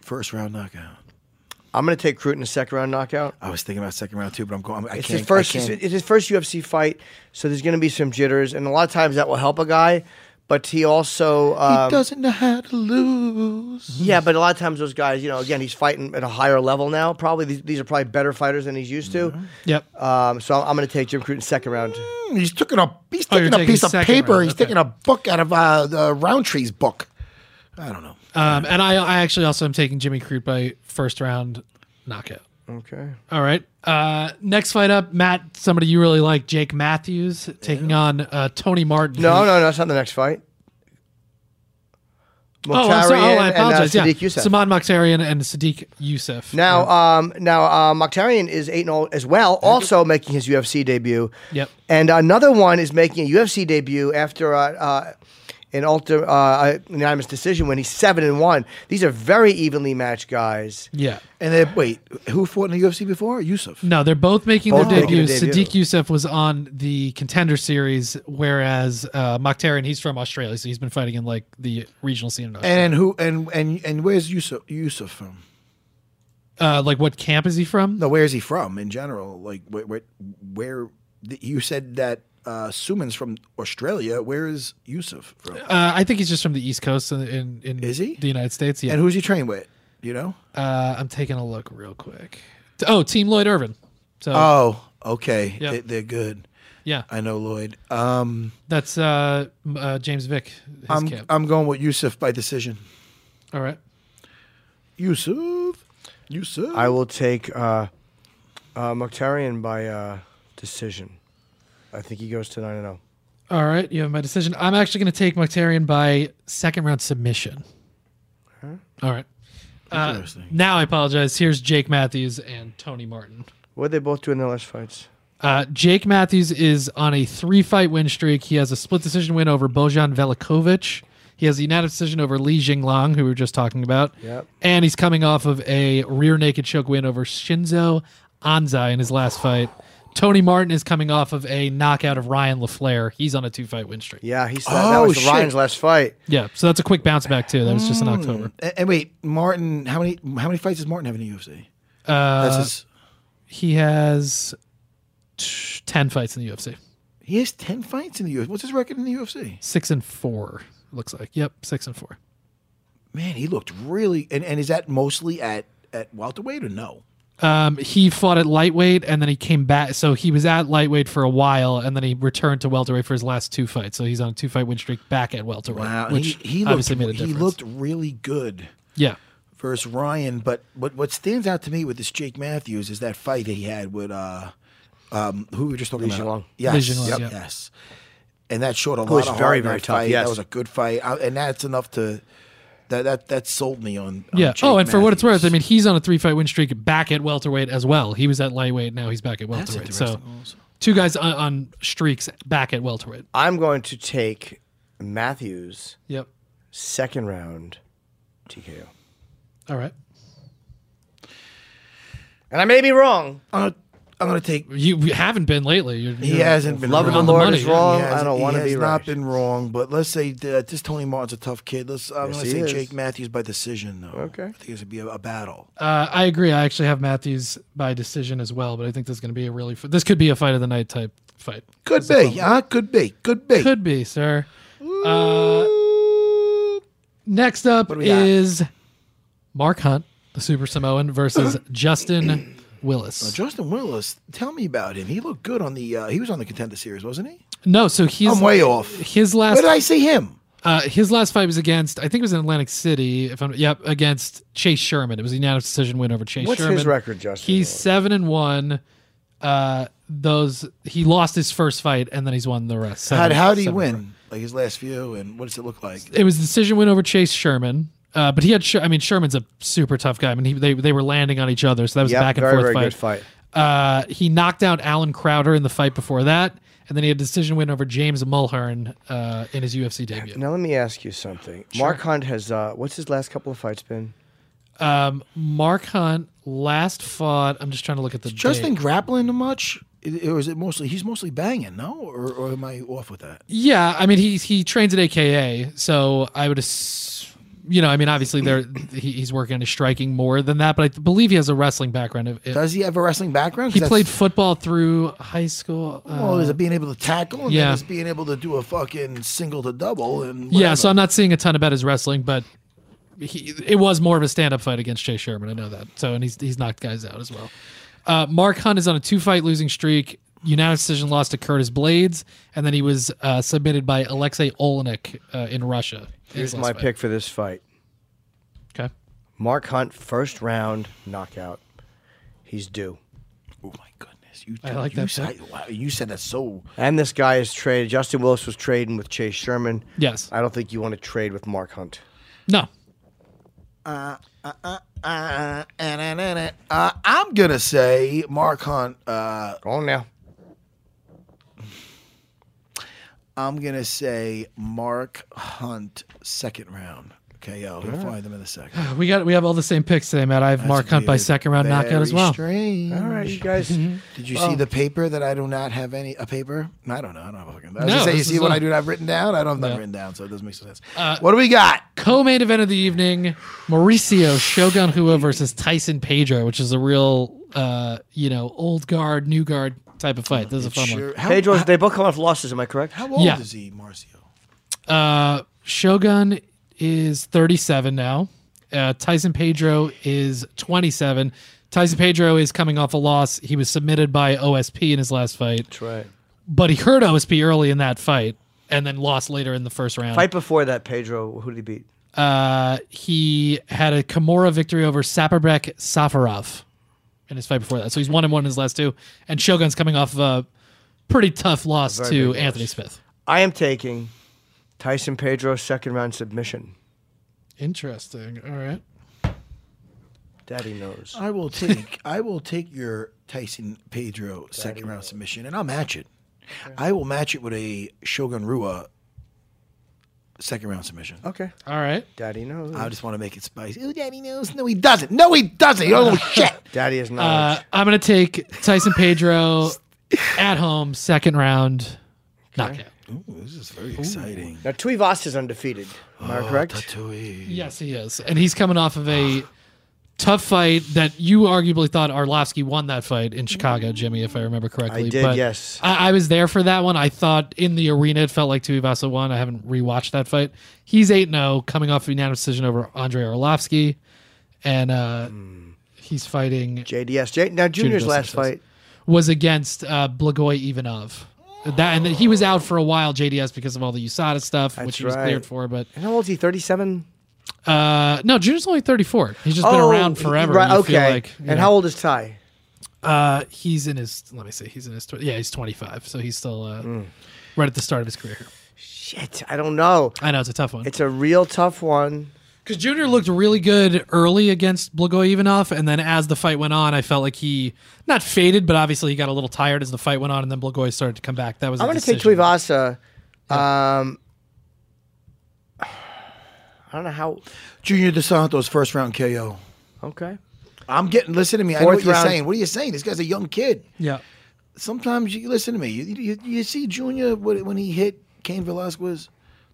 first round knockout. I'm going to take Crute in the second round knockout. I was thinking about second round too, but I'm going. I It's can't. his first. I can't- It's his first UFC fight, so there's going to be some jitters, and a lot of times that will help a guy. But he also, um, he doesn't know how to lose. yeah. But a lot of times those guys, you know, again, he's fighting at a higher level now. Probably these, these are probably better fighters than he's used to. Yep. Um, so I'm, I'm going to take Jim Crute in second round. Hmm, He's taking a. He's Oh, taking a taking piece of paper. round, He's okay. taking a book out of uh, the Rountree's book. I don't know. Um, and I, I actually also am taking Jimmy Crute by first round knockout. Okay. All right. Uh, next fight up, Matt. Somebody you really like, Jake Matthews, taking on uh, Tony Martin. No, no, no, that's not the next fight. Oh, I'm sorry. Oh, Mokhtarian I and, uh, apologize. yeah, Sodiq Yusuff. Suman Mokhtarian and Sodiq Yusuff. Now, um, now uh, Mokhtarian is eight and zero as well, also making his UFC debut. Yep. And another one is making a UFC debut after uh, uh, an ultra uh, unanimous decision when he's seven and one. These are very evenly matched guys. Yeah. And then wait, who fought in the UFC before? Yusuff. No, they're both making Both their making debuts. debut. Sodiq Yusuff was on the contender series, whereas uh, Mokhtarian, he's from Australia, so he's been fighting in like the regional scene in Australia. And who and and and where's Yusuff Yusuff from? uh, like, what camp is he from? No, where is he from in general? Like where where, where you said that uh, Suman's from Australia. Where is Yusuff from? Uh, I think he's just from the East Coast in, in, in Is he? the United States. Yeah. And who's he trained with? You know? uh, I'm taking a look real quick. Oh, Team Lloyd Irvin. So Oh, okay. Yeah. They, they're good. yeah, I know Lloyd. Um, that's uh, uh, James Vick. His I'm camp. I'm going with Yusuff by decision. All right. Yusuff. Yusuff. I will take uh, uh, Mokhtarian by uh, decision. I think he goes to nine and oh. zero. All right, you have my decision. I'm actually going to take Mokhtarian by second round submission. All right. Uh, now I apologize. Here's Jake Matthews and Tony Martin. What did they both do in their last fights? Uh, Jake Matthews is on a three fight win streak. He has a split decision win over Bojan Veličković. He has a unanimous decision over Li Jingliang, who we were just talking about. Yep. And he's coming off of a rear naked choke win over Shinsho Anzai in his last fight. Tony Martin is coming off of a knockout of Ryan LaFlare. He's on a two fight win streak. Yeah, he's that, that Oh, was shit. Ryan's last fight. Yeah, so that's a quick bounce back too. That was just in Mm. October. and, and wait, Martin. How many how many fights does Martin have in the UFC? Uh, That's his. he has t- ten fights in the UFC. He has ten fights in the UFC. What's his record in the UFC? Six and four. Looks like. Yep, six and four. Man, he looked really. And, and is that mostly at at welterweight or no? Um, he fought at lightweight and then he came back. So he was at lightweight for a while and then he returned to welterweight for his last two fights. So he's on a two fight win streak back at welterweight, Wow, which he, he looked obviously made a difference. he looked really good yeah. versus Ryan. But what what stands out to me with this Jake Matthews is that fight that he had with uh, um, who we were just talking Li about. Jingliang. Yes, Li Jingliang, yep, yeah. yes. And that showed a Who lot was of very, heart in very that tough, fight. yes. That was a good fight, I- and that's enough to that that that sold me on. on Yeah. Jake Oh, and for what it's worth, I mean, he's on a three fight win streak back at welterweight as well. He was at lightweight. Now he's back at That's welterweight. So interesting also. two guys on, on streaks back at welterweight. I'm going to take Matthews Yep. second round TKO. All right. And I may be wrong. I'm gonna, I'm gonna take. You, you haven't been lately. You're, He you're hasn't been Loving wrong. the Lord money, is wrong. He I hasn't- don't want to he be has right. not been wrong, but let's say that this Tony Martin's a tough kid. Let's I'm Yes, gonna say is. Jake Matthews by decision though. Okay. I think it's gonna be a, a battle. Uh, I agree. I actually have Matthews by decision as well, but I think this is going to be a really this could be a fight of the night type fight. Could be, huh? Could be, could be. Could be, sir. Uh, next up What got? is Mark Hunt, the Super Samoan, versus Justin Willis. Uh, Justin Willis, tell me about him. He looked good on the. Uh, he was on the contender series, wasn't he? no, so he's I'm way off. His last Where did I see him? Uh, his last fight was against, I think it was in Atlantic City. If I'm, yep, against Chase Sherman. It was a unanimous decision win over Chase What's Sherman. his record, Justin? He's seven and one. Uh, those he lost his first fight and then he's won the rest. How, Seven- how did he seven in win? Like his last few, and what does it look like? It was a decision win over Chase Sherman. Uh, but he had, I mean, Sherman's a super tough guy. I mean, he, they they were landing on each other, so that was Yep, a back and very, forth very fight. good fight. Uh, he knocked out Allen Crowder in the fight before that, and then he had a decision win over James Mulheron uh, in his UFC debut. Now let me ask you something. Mark Hunt has uh, what's his last couple of fights been? Um, Mark Hunt last fought. I'm just trying to look at the Justin date. grappling much, I- or is it mostly? He's mostly banging, no? Or, or am I off with that? Yeah, I mean he he trains at AKA, so I would, ass- you know, I mean obviously there he, he's working on his striking more than that, but I believe he has a wrestling background. If- if- Does he have a wrestling background? he played football through high school. Uh, Well, is it being able to tackle and yeah. being able to do a fucking single to double and yeah, so I'm not seeing a ton about his wrestling, but he, it was more of a stand up fight against Jay Sherman. I know that. So and he's he's knocked guys out as well. Uh, Mark Hunt is on a two fight losing streak. Unanimous decision loss to Curtis Blaydes, and then he was uh, submitted by Aleksei Oleinik uh, in Russia. Here's my fight. pick for this fight. Okay. Mark Hunt, first round knockout. He's due. Oh my goodness! You, I like you that Said, pick. wow, you said that so. And this guy is traded. Justin Willis was trading with Chase Sherman. Yes. I don't think you want to trade with Mark Hunt. No. Uh, uh, uh, uh, uh, uh, uh, I'm gonna say Mark Hunt. Uh, Go on now. I'm gonna say Mark Hunt second round. KO. He'll find them in the second. We got we have all the same picks today, Matt. I have Mark Hunt by second round knockout as well. Strange. All right, you guys. Did you see the paper that I do not have any a paper? I don't know. I don't have a fucking. I was No, gonna say, you see what a- I do not have written down? I don't have that No. written down, so it doesn't make sense. Uh, what do we got? Co-main event of the evening: Mauricio Shogun Rua versus Tyson Pedro, which is a real, uh, you know, old guard, new guard type of fight. This is a fun Sure. one. How, Pedro's, how, they both come off losses, am I correct? how old Yeah. is he, Marcio? Uh, Shogun is 37 now. Uh, Tyson Pedro is 27. Tyson Pedro is coming off a loss. He was submitted by OSP in his last fight, That's right. but he hurt OSP early in that fight and then lost later in the first round. Fight before that, Pedro, who did he beat? Uh, he had a Kimura victory over Saparbek Safarov in his fight before that. So he's one and one in his last two. And Shogun's coming off of a pretty tough loss very to big loss. Anthony Smith. I am taking Tyson Pedro's second round submission. Interesting. All right. Daddy knows. I will take. I will take your Tyson Pedro second round submission, and I'll match it. I will match it with a Shogun Rua second round submission. Okay. All right. Daddy knows. I just want to make it spicy. Oh, Daddy knows. No, he doesn't. No, he doesn't. You don't know shit. Daddy is Uh. I'm going to take Tyson Pedro at home, second round knockout. Ooh, this is very exciting. now, Tuivasa is undefeated. Am I correct? Tatooine. Yes, he is. And he's coming off of a tough fight that you arguably thought Arlovsky won that fight in Chicago, Jimmy, if I remember correctly. I did, But yes. I, I was there for that one. I thought in the arena it felt like Tuivasa won. I haven't rewatched that fight. He's 8 0, coming off a unanimous decision over Andre Arlovsky. And uh, he's fighting, JDS. J- now, Junior's last fight. was against uh, Blagoy Ivanov. That and then he was out for a while, JDS, because of all the USADA stuff, That's which he was right. cleared for. But And how old is he? 37? Uh, no, Junior's only 34. He's just been around forever. Right, You feel okay. like, you and know. how old is Ty? Uh, he's in his. Let me see. He's in his. tw- Yeah, he's 25. So he's still uh, Hmm. right at the start of his career. Shit, I don't know. I know it's a tough one It's a real tough one. because Junior looked really good early against Blagoy Ivanov, and then as the fight went on, I felt like he not faded, but obviously he got a little tired as the fight went on, and then Blagoy started to come back. That was. I'm going going to take Tuivasa. Um, I don't know how. Junior Dos Santos first round KO. Okay. I'm getting. Listen to me. I know Fourth what you're round. saying. What are you saying? This guy's a young kid. Yeah. Sometimes you listen to me. You, you, you see Junior when when he hit Cain Velasquez.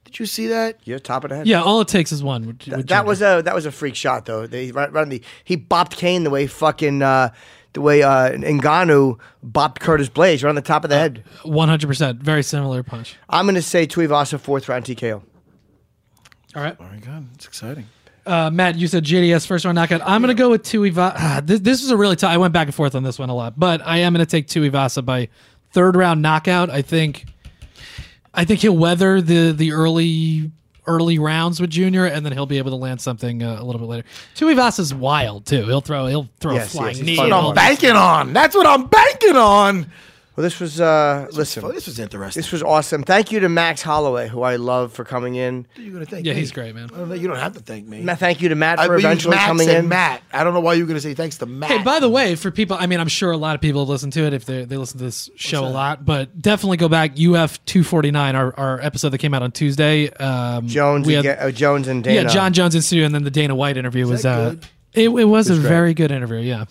Did you see that? Yeah, top of the head. Yeah, all it takes is one. With, Th- with that was a that was a freak shot though. They right, right on the he bopped Cain the way fucking uh, the way uh, Ngannou bopped Curtis Blaydes right on the top of the head. 100%. Very similar punch. I'm going to say Tuivasa fourth round TKO. All right. Very good. It's exciting. Uh, Matt, you said JDS first round knockout. I'm going to go with Tuivasa. Ah, this, this was a really tough. I went back and forth on this one a lot, but I am going to take Tuivasa by third round knockout. I think, I think he'll weather the the early early rounds with Junior, and then he'll be able to land something uh, a little bit later. Tuivasa's wild too. He'll throw he'll throw Yes, a flying yes, he's knee. fun and to all watch. that. Banking on. That's what I'm banking on. Well, this was uh, listen. Oh, this was interesting. This was awesome. Thank you to Max Holloway, who I love for coming in. You're gonna thank Yeah, me. he's great, man. I you don't have to thank me. Ma- Thank you to Matt for believe eventually Matt coming said in. Matt. I don't know why you were gonna say thanks to Matt. Hey, by the way, for people, I mean, I'm sure a lot of people listen to it if they they listen to this show a lot, but definitely go back UF 249, our, our episode that came out on Tuesday. Um, Jones, we had- Ga- uh, Jones and Dana. Yeah, Jon Jones in studio, and then the Dana White interview was. that uh good? It, it was, a great. very good interview. Yeah,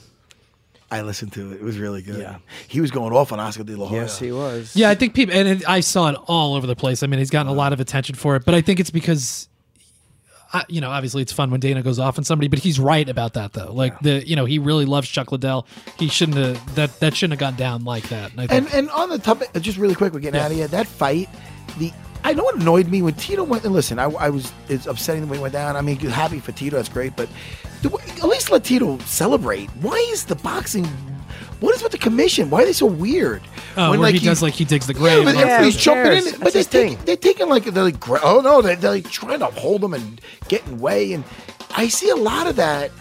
I listened to it. It was really good. Yeah. He was going off on Oscar De La Hoya. Yes, he was. yeah. I think people, and it, I saw it all over the place. I mean, he's gotten a lot of attention for it, but I think it's because. I, you know, obviously it's fun when Dana goes off on somebody, but he's right about that though. Like the, you know, he really loves Chuck Liddell. He shouldn't have that. That shouldn't have gone down like that. And I think, And and on the topic, uh, just really quick, we're getting out of here. That fight, the I know what annoyed me when Tito went. And listen, I, I was it's upsetting the way it went down. I mean, happy for Tito, that's great, but the way- at least let Tito celebrate. Why is the boxing? What is with the commission? Why are they so weird? Oh, When, where he you- does like he digs the grave. Yeah, but and everybody's that. jumping in, That's but they're his taking, they're taking like they're like, gra- oh no, they're, they're like trying to hold them and get in way, and I see a lot of that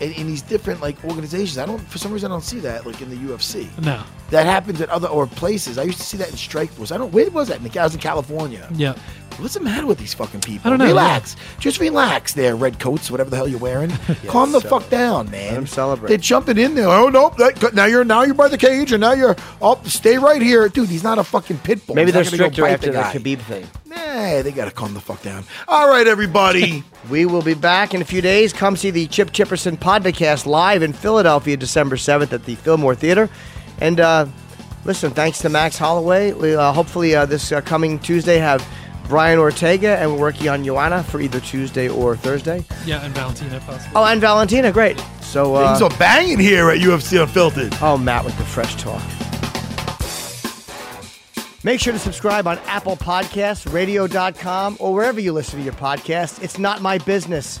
in, in these different like organizations. I don't, for some reason, I don't see that like in the UFC. No. That happens at other or places. I used to see that in Strikeforce. I don't. Where was that? I was in California. Yeah. What's the matter with these fucking people? I don't know, Relax. Just relax there, red coats, whatever the hell you're wearing. Calm the fuck down, man. Let 'em celebrate. They're jumping in there. Oh nope. That, now you're now you're by the cage, and now you're oh stay right here, dude. He's not a fucking pit bull. Maybe He's they're gonna go stricter bite after the guy. Khabib thing. Nah, they gotta calm the fuck down. All right, everybody. We will be back in a few days. Come see the Chip Chipperson podcast live in Philadelphia, December 7th at the Fillmore Theater. And uh, listen, thanks to Max Holloway. We uh, hopefully uh, this uh, coming Tuesday have Brian Ortega, and we're working on Joanna for either Tuesday or Thursday. Yeah, and Valentina possibly. Oh, and Valentina, great. So, uh, Things are banging here at UFC Unfiltered. oh, Matt with the fresh talk. Make sure to subscribe on Apple Podcasts, radio.com, or wherever you listen to your podcast. It's not my business.